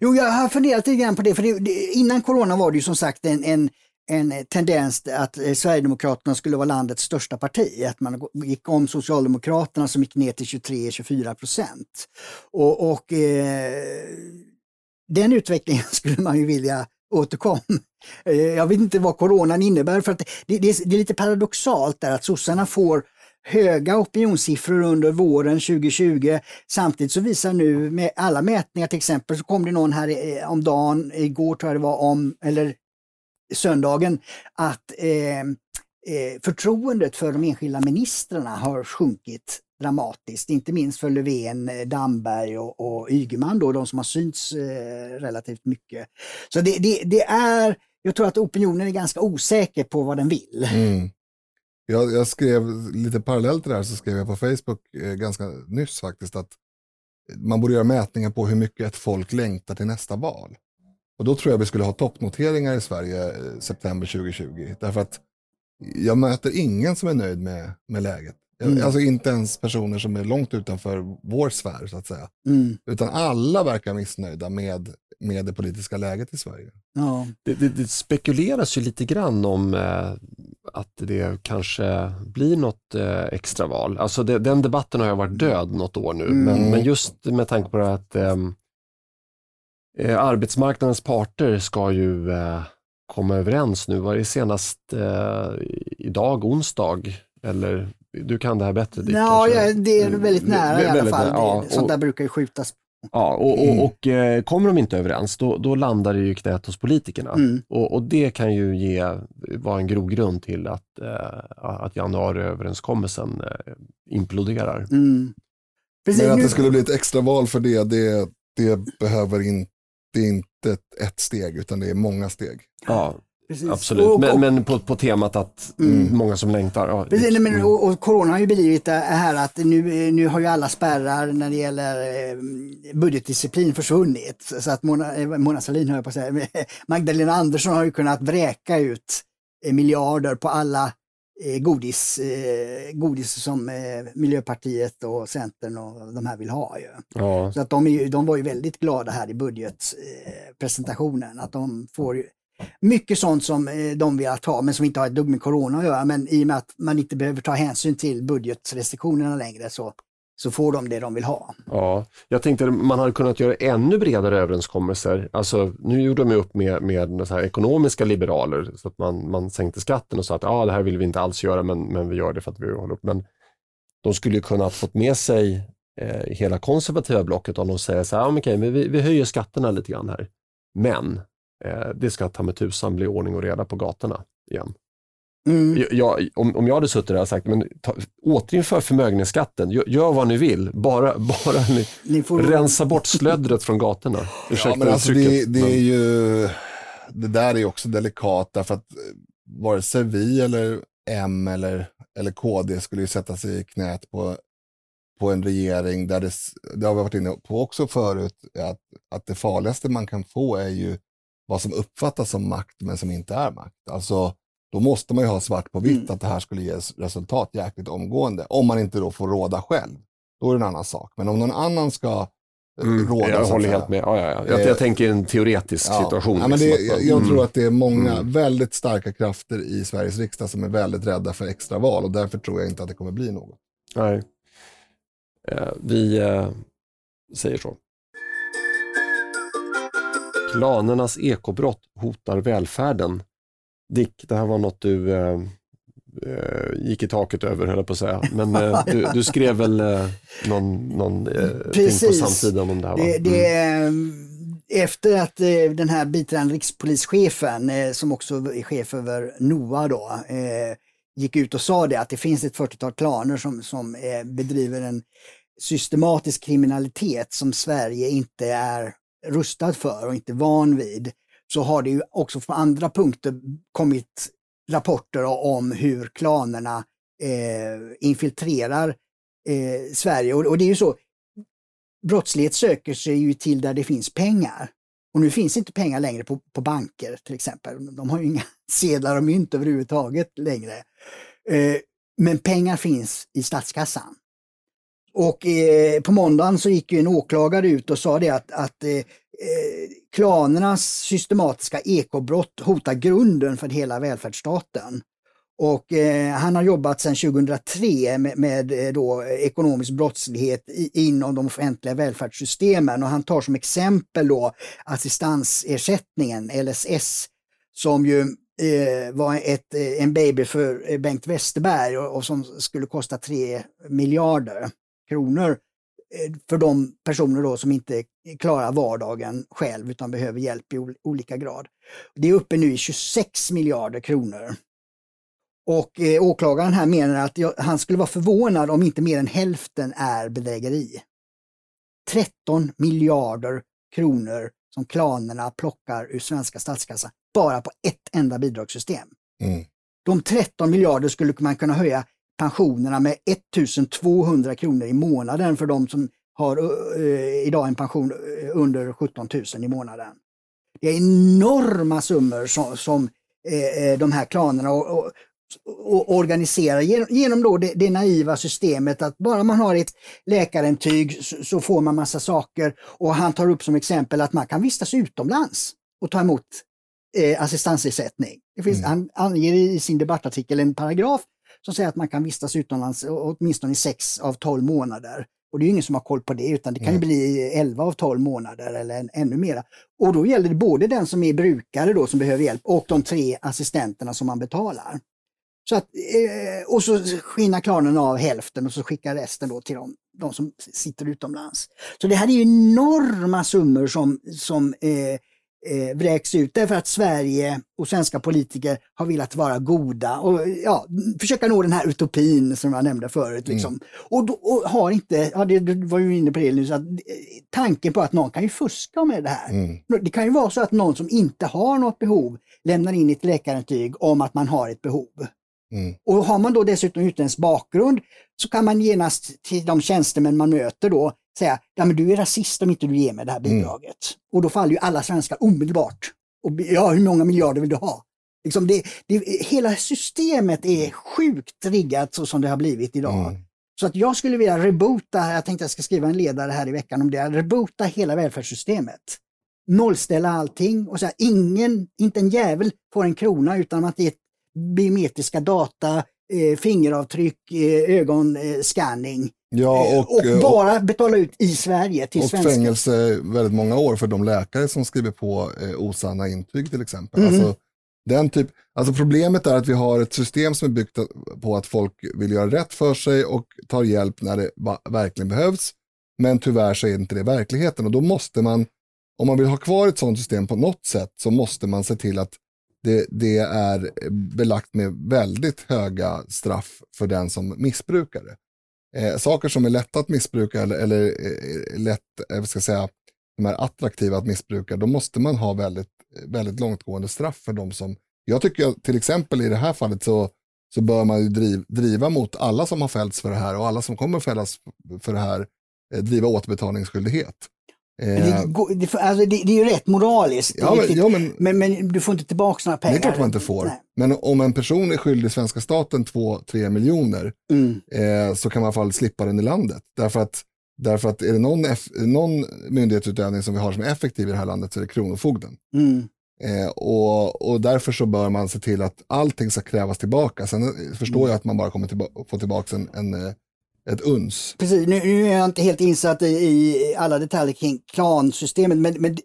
Jo, jag har funderat lite grann på det, för det, det, innan corona var det ju som sagt en, en, en tendens att eh, Sverigedemokraterna skulle vara landets största parti. Att man gick om Socialdemokraterna som gick ner till 23-24 procent. Och, och eh, den utvecklingen skulle man ju vilja återkom. Eh, jag vet inte vad coronan innebär för att det, det, är, det är lite paradoxalt där att sossarna får höga opinionssiffror under våren 2020. Samtidigt så visar nu med alla mätningar till exempel så kom det någon här eh, om dagen, igår tror jag det var om, eller söndagen, att eh, eh, förtroendet för de enskilda ministrarna har sjunkit dramatiskt, inte minst för Löfven, eh, Damberg och, och Ygeman då, de som har synts eh, relativt mycket. Så det, det, det, är, jag tror att opinionen är ganska osäker på vad den vill. Mm. Jag, jag, skrev lite parallellt till det här så skrev jag på Facebook eh, ganska nyss faktiskt att man borde göra mätningar på hur mycket ett folk längtar till nästa val. Och då tror jag vi skulle ha toppnoteringar i Sverige eh, september 2020. Därför att jag möter ingen som är nöjd med, med läget. Mm. Alltså inte ens personer som är långt utanför vår sfär så att säga. Mm. Utan alla verkar missnöjda med, med det politiska läget i Sverige. Ja. Det, det, det spekuleras ju lite grann om eh, att det kanske blir något eh, extraval. Alltså det, den debatten har ju varit död något år nu, mm. men, men, just med tanke på att ehm, eh, arbetsmarknadens parter ska ju eh, komma överens nu. Var det senast eh, idag, onsdag? Eller du kan det här bättre Dick, Ja, ja det är väldigt nära i alla fall. Nära, ja, Sånt där brukar ju skjutas Ja, och, och, mm. och eh, kommer de inte överens, då, då landar det ju knät hos politikerna. Mm. Och, och, det kan ju ge, vara en grogrund till att, eh, att januariöverenskommelsen eh, imploderar. Mm. Men att det skulle bli ett extra val för det, det, det behöver inte, det är inte ett steg, utan det är många steg. Ja, Precis. Absolut, och, och, men, men på, på, temat att mm. många som längtar. Ja, Precis, men, mm. och, och, corona har ju blivit det här att nu, nu har ju alla spärrar när det gäller eh, budgetdisciplin försvunnit. Så att Mona, eh, Mona Sahlin, hör jag på att säga, Magdalena Andersson har ju kunnat vräka ut eh, miljarder på alla godis, godis som Miljöpartiet och Centern och de här vill ha. Ju. Ja. Så att de, är, de var ju väldigt glada här i budgetpresentationen att de får mycket sånt som eh, de vill ha, men som inte har ett dugg med corona att göra. Men i och med att man inte behöver ta hänsyn till budgetrestriktionerna längre så, så får de det de vill ha. Ja, jag tänkte att man hade kunnat göra ännu bredare överenskommelser. Alltså, nu gjorde de upp med, med så här ekonomiska liberaler, så att man, man sänkte skatten och sa att ah, det här vill vi inte alls göra, men, men vi gör det för att vi håller upp. Men de skulle kunna ha fått med sig eh, hela konservativa blocket om de säger så här, ah, okay, men vi, vi höjer skatterna lite grann här. Men Eh, det ska ta med tusan bli ordning och reda på gatorna igen. Mm. Jag, om, om jag hade suttit där och sagt, men ta, återinför förmögenhetsskatten, gör, gör, vad ni vill, bara, bara ni, ni får... rensa bort slöddret från gatorna. ja, men alltså det, det, är ju, det där är också delikat, därför att eh, vare sig vi eller M eller, eller KD skulle ju sätta sig i knät på, på en regering där det, det har vi varit inne på också förut, att, att det farligaste man kan få är ju vad som uppfattas som makt men som inte är makt. Alltså, då måste man ju ha svart på vitt mm. att det här skulle ge resultat jäkligt omgående. Om man inte då får råda själv. Då är det en annan sak. Men om någon annan ska eh, mm, råda. Jag håller helt med. Ja, ja, ja. Jag, jag eh, tänker en teoretisk ja, situation. Ja, men det, liksom, jag, jag mm. tror att det är många mm. väldigt starka krafter i Sveriges riksdag som är väldigt rädda för extraval och därför tror jag inte att det kommer bli något. Nej. Eh, vi eh, säger så. Klanernas ekobrott hotar välfärden. Dick, det här var något du eh, eh, gick i taket över, höll jag på att säga. Men eh, du, du, skrev väl eh, någon, någon eh, ting på samtiden om det här? Va? Det, det, mm. Efter att eh, den här biträdande rikspolischefen, som också är chef över NOA då, gick ut och sa det att det finns ett 40-tal klaner som, som bedriver en systematisk kriminalitet som Sverige inte är rustad för och inte van vid, så har det ju också på andra punkter kommit rapporter om hur klanerna eh, infiltrerar eh, Sverige. Och, och, det är ju så, brottslighet söker sig ju till där det finns pengar. Och nu finns inte pengar längre på, på banker till exempel. De har ju inga sedlar och mynt överhuvudtaget längre. Eh, men pengar finns i statskassan. Och eh, på måndagen så gick ju en åklagare ut och sa det att, att eh, eh klanernas systematiska ekobrott hotar grunden för hela välfärdsstaten. Och eh, han har jobbat sedan 2003 med, med då, ekonomisk brottslighet i, inom de offentliga välfärdssystemen och han tar som exempel då assistansersättningen, LSS, som ju eh, var ett, eh, en baby för Bengt Westerberg och, och som skulle kosta 3 miljarder kronor eh, för de personer då som inte klarar vardagen själv utan behöver hjälp i olika grad. Det är uppe nu i 26 miljarder kronor. Och eh, åklagaren här menar att jag, han skulle vara förvånad om inte mer än hälften är bedrägeri. 13 miljarder kronor som klanerna plockar ur svenska statskassan bara på ett enda bidragssystem. Mm. De 13 miljarder skulle man kunna höja pensionerna med 1200 kronor i månaden för de som har uh, idag en pension under 17 000 i månaden. Det är enorma summor som, som uh, de här klanerna och, och, och organiserar genom, genom då det, det, naiva systemet att bara man har ett läkarintyg så, så, får man massa saker och han tar upp som exempel att man kan vistas utomlands och ta emot eh, assistansersättning. Det finns, mm. Han anger i sin debattartikel en paragraf som säger att man kan vistas utomlands åtminstone i sex av tolv månader. Och det är ingen som har koll på det utan det kan mm. bli 11 av 12 månader eller en, ännu mera. Och då gäller det både den som är brukare då som behöver hjälp och de tre assistenterna som man betalar. Så att, eh, och så skinnar klanen av hälften och så skickar resten då till de, de som sitter utomlands. Så det här är enorma summor som, som eh, eh, vräks ut därför att Sverige och svenska politiker har velat vara goda och ja, försöka nå den här utopin som jag nämnde förut. Mm. Liksom. Mm. Och, då, och, har inte, ja, det, du var ju inne på det nu, att, eh, tanken på att någon kan ju fuska med det här. Mm. Det kan ju vara så att någon som inte har något behov lämnar in ett läkarintyg om att man har ett behov. Mm. Och har man då dessutom utländsk bakgrund så kan man genast till de tjänstemän man möter då säga, ja men du är rasist om inte du ger mig det här mm. bidraget. Mm. Och då faller ju alla svenskar omedelbart. Och, ja, hur många miljarder vill du ha? Liksom det, det, hela systemet är sjukt riggat så som det har blivit idag. Mm. Så att jag skulle vilja reboota, jag tänkte jag ska skriva en ledare här i veckan om det, reboota hela välfärdssystemet. Nollställa allting och säga ingen, inte en jävel får en krona utan att det är biometriska data, eh, fingeravtryck, eh, ögonscanning. Ja, eh, och, och, eh, bara betala ut i Sverige till och svenska. Och fängelse väldigt många år för de läkare som skriver på eh, osanna intyg till exempel. Mm. Alltså, den typ, alltså problemet är att vi har ett system som är byggt på att folk vill göra rätt för sig och tar hjälp när det verkligen behövs. Men tyvärr så är inte det verkligheten och då måste man, om man vill ha kvar ett sådant system på något sätt så måste man se till att det, det, är belagt med väldigt höga straff för den som missbrukar det. Eh, saker som är lätta att missbruka eller, eller eh, lätt, eh, ska säga, de är attraktiva att missbruka, då måste man ha väldigt, väldigt långtgående straff för de som, jag tycker till exempel i det här fallet så, så bör man ju driv, driva mot alla som har fällts för det här och alla som kommer fällas för det här, eh, driva återbetalningsskyldighet. Det, eh, det, alltså det, det, är ju rätt moraliskt, ja, men, ja, men, men, men, du får inte tillbaka några pengar. Det är klart man inte får. Nej. Men om en person är skyldig svenska staten 2-3 miljoner mm. eh, så kan man i alla fall slippa den i landet. Därför att, därför att är det någon, någon myndighetsutövning som vi har som är effektiv i det här landet så är det Kronofogden. Mm. Eh, och, och därför så bör man se till att allting ska krävas tillbaka. Sen förstår mm. jag att man bara kommer tillba få tillbaka en, en eh, ett uns. Precis, nu, nu, är jag inte helt insatt i, i alla detaljer kring klansystemet men, men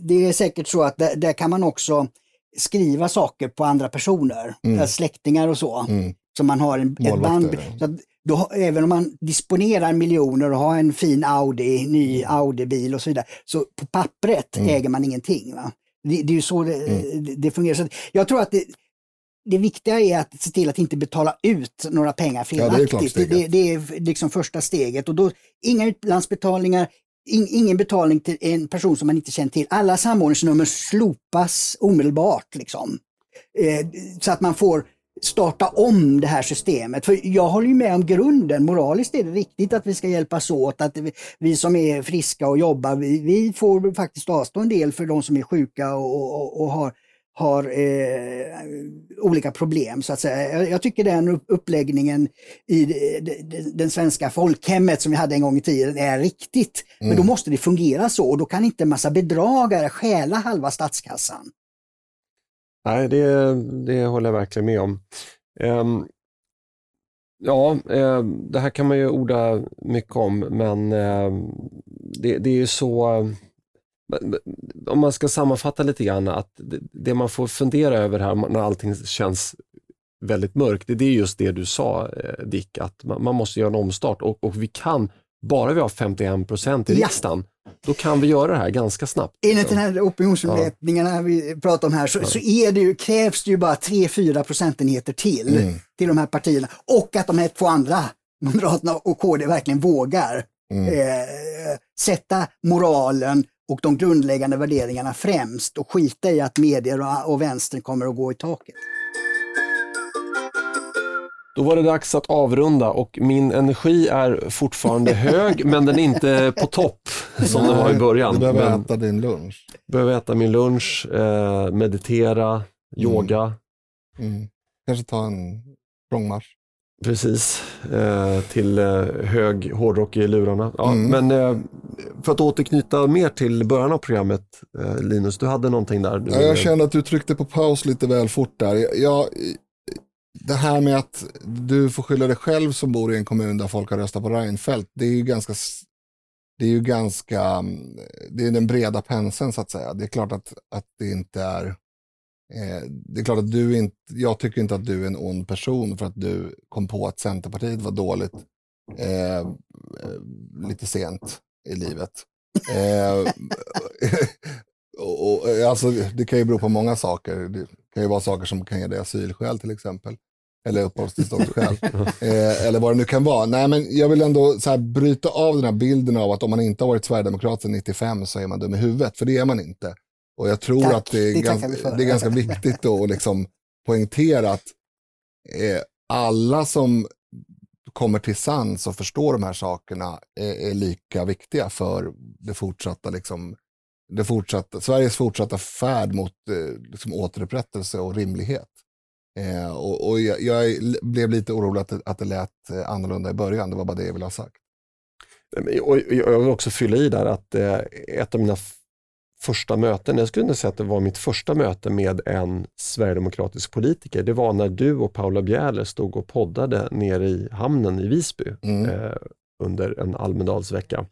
det är säkert så att där, där, kan man också skriva saker på andra personer, mm. släktingar och så. Mm. Så man har en, ett band. Så att, då, även om man disponerar miljoner och har en fin Audi, ny mm. Audi-bil och så vidare, så på pappret mm. äger man ingenting. Va? Det, det är ju så det, mm. det fungerar. Så jag tror att det, det viktiga är att se till att inte betala ut några pengar felaktigt. Ja, det, är det, det, är liksom första steget. Och då, inga utlandsbetalningar, in, ingen betalning till en person som man inte känner till. Alla samordningsnummer slopas omedelbart. Liksom. Eh, så att man får starta om det här systemet. För jag håller ju med om grunden, moraliskt är det riktigt att vi ska hjälpas åt, att vi, vi som är friska och jobbar, vi, vi, får faktiskt avstå en del för de som är sjuka och, och, och har har eh, olika problem så att säga. Jag, jag, tycker den uppläggningen i den svenska folkhemmet som vi hade en gång i tiden är riktigt. Mm. Men då mm. måste det fungera så och då kan inte en massa bedragare stjäla halva statskassan. Nej, det, det håller jag verkligen med om. Um, ja, uh, det här kan man ju orda mycket om, men uh, det, det är ju så om man ska sammanfatta lite grann, att det man får fundera över här när allting känns väldigt mörkt, det är just det du sa eh, Dick, att man måste göra en omstart och, och vi kan, bara vi har 51 procent i riksdagen, ja. då kan vi göra det här ganska snabbt. Enligt den här opinionsmätningarna vi pratar om här så, så är det ju, krävs det ju bara 3-4 procentenheter till, Mm. till de här partierna. Och att de här två andra, Moderaterna och KD, verkligen vågar Mm. eh, sätta moralen och de grundläggande värderingarna främst och skita i att medier och, och vänstern kommer att gå i taket. Då var det dags att avrunda och min energi är fortfarande hög men den är inte på topp som den var i början. Du behöver Men äta din lunch. behöver äta min lunch, eh, meditera, yoga. Mm. Kanske ta en språngmarsch. Precis, eh, till eh, hög hårdrock i lurarna. Ja, Mm. Men eh, för att återknyta mer till början av programmet, eh, Linus, du hade någonting där. Ja, jag kände att du tryckte på paus lite väl fort där. Jag, det här med att du får skylla dig själv som bor i en kommun där folk har röstat på Reinfeldt, det är ju ganska, det är ju ganska, mm, det är den breda penseln så att säga. Det är klart att, att det inte är, eh, det är klart att du inte, jag tycker inte att du är en ond person för att du kom på att Centerpartiet var dåligt eh, eh, lite sent i livet. Eh, och, och, alltså, det kan ju bero på många saker. Det kan ju vara saker som kan ge dig asylskäl till exempel. Eller uppehållstillståndsskäl. eh, eller vad det nu kan vara. Nej, men jag vill ändå så här, bryta av den här bilden av att om man inte har varit sverigedemokrat sedan 95 så är man dum i huvudet. För det är man inte. Och jag tror Tack, att det är, det ganska, det är ganska viktigt då att liksom poängtera att eh, alla som kommer till sans och förstår de här sakerna är, är lika viktiga för det fortsatta, liksom, det fortsatta, Sveriges fortsatta färd mot eh, liksom, återupprättelse och rimlighet. Eh, och och jag, jag blev lite orolig att det, att det lät eh, annorlunda i början, det var bara det jag ville ha sagt. Och jag vill också fylla i där att eh, ett av mina första möten, jag skulle nog säga att det var mitt första möte med en sverigedemokratisk politiker, det var när du och Paula Bjäler stod och poddade nere i hamnen i Visby Mm. eh, under en Almedalsvecka.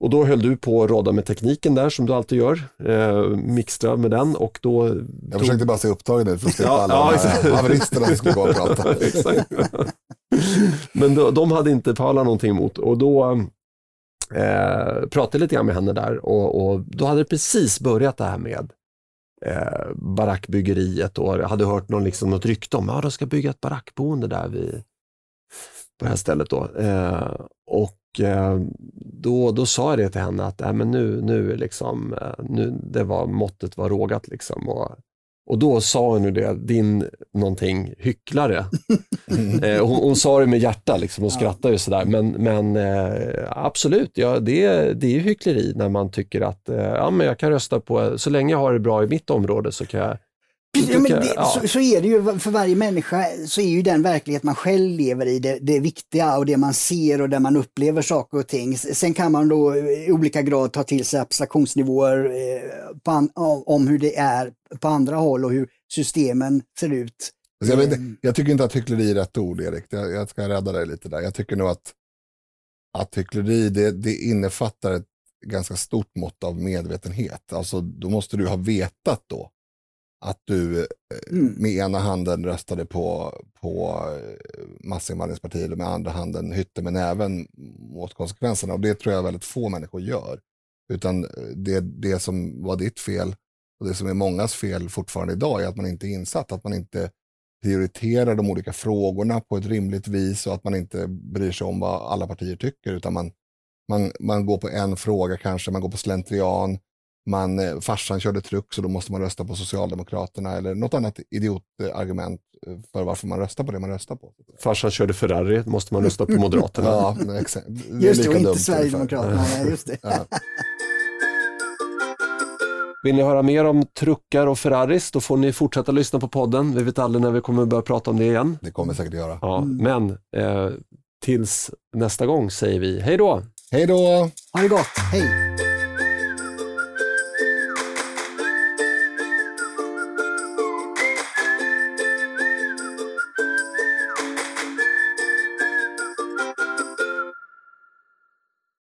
Och då höll du på att råda med tekniken där som du alltid gör, eh, mixtra med den och då... Jag försökte bara se upptagen ut för att slippa Ja, alla ja, de här haveristerna som skulle gå och prata. Men då, de hade inte Paula någonting emot och då eh, pratade lite grann med henne där och, och då hade det precis börjat det här med eh, barackbyggeriet och jag hade hört någon, liksom, något rykte om att ja, de ska bygga ett barackboende där vid, på det här stället. Då. Eh, och eh, då, då sa jag det till henne att äh, men nu, nu, liksom, eh, nu det var, måttet var rågat. Liksom, och, och då sa hon ju det, din någonting hycklare. Eh, hon, hon sa det med hjärta liksom, och Ja. skrattade ju sådär. Men, men eh, absolut, ja, det, är- det är ju hyckleri när man tycker att eh, ja, men jag kan rösta på, så länge jag har det bra i mitt område så kan jag Ja, det, ja. så, så är det ju, för varje människa så är ju den verklighet man själv lever i det, det viktiga och det man ser och där man upplever saker och ting. Sen kan man då i olika grad ta till sig abstraktionsnivåer eh, an, om hur det är på andra håll och hur systemen ser ut. Så jag, vet, Mm. jag tycker inte att hyckleri är rätt ord, Erik. Jag, jag ska rädda dig lite där. Jag tycker nog att, att hyckleri det, det innefattar ett ganska stort mått av medvetenhet. Alltså, då måste du ha vetat då att du eh, Mm. med ena handen röstade på, på eh, massinvandringspartiet och med andra handen hytte med näven mot konsekvenserna. Och det tror jag väldigt få människor gör. Utan eh, det, det som var ditt fel och det som är mångas fel fortfarande idag är att man inte är insatt, att man inte prioriterar de olika frågorna på ett rimligt vis och att man inte bryr sig om vad alla partier tycker utan man, man, man går på en fråga kanske, man går på slentrian, man, eh, farsan körde truck så då måste man rösta på Socialdemokraterna eller något annat idiotargument eh, för varför man röstar på det man röstar på. farsan körde Ferrari, måste man rösta på Moderaterna. Ja, men exa- det är Just det, och inte Sverigedemokraterna. Nej, just det. Ja. Vill ni höra mer om truckar och Ferraris, då får ni fortsätta lyssna på podden. Vi vet aldrig när vi kommer börja prata om det igen. Det kommer säkert att göra. Ja, Mm. Men eh, tills nästa gång säger vi hej då! Hej då! Ha det gott, hej!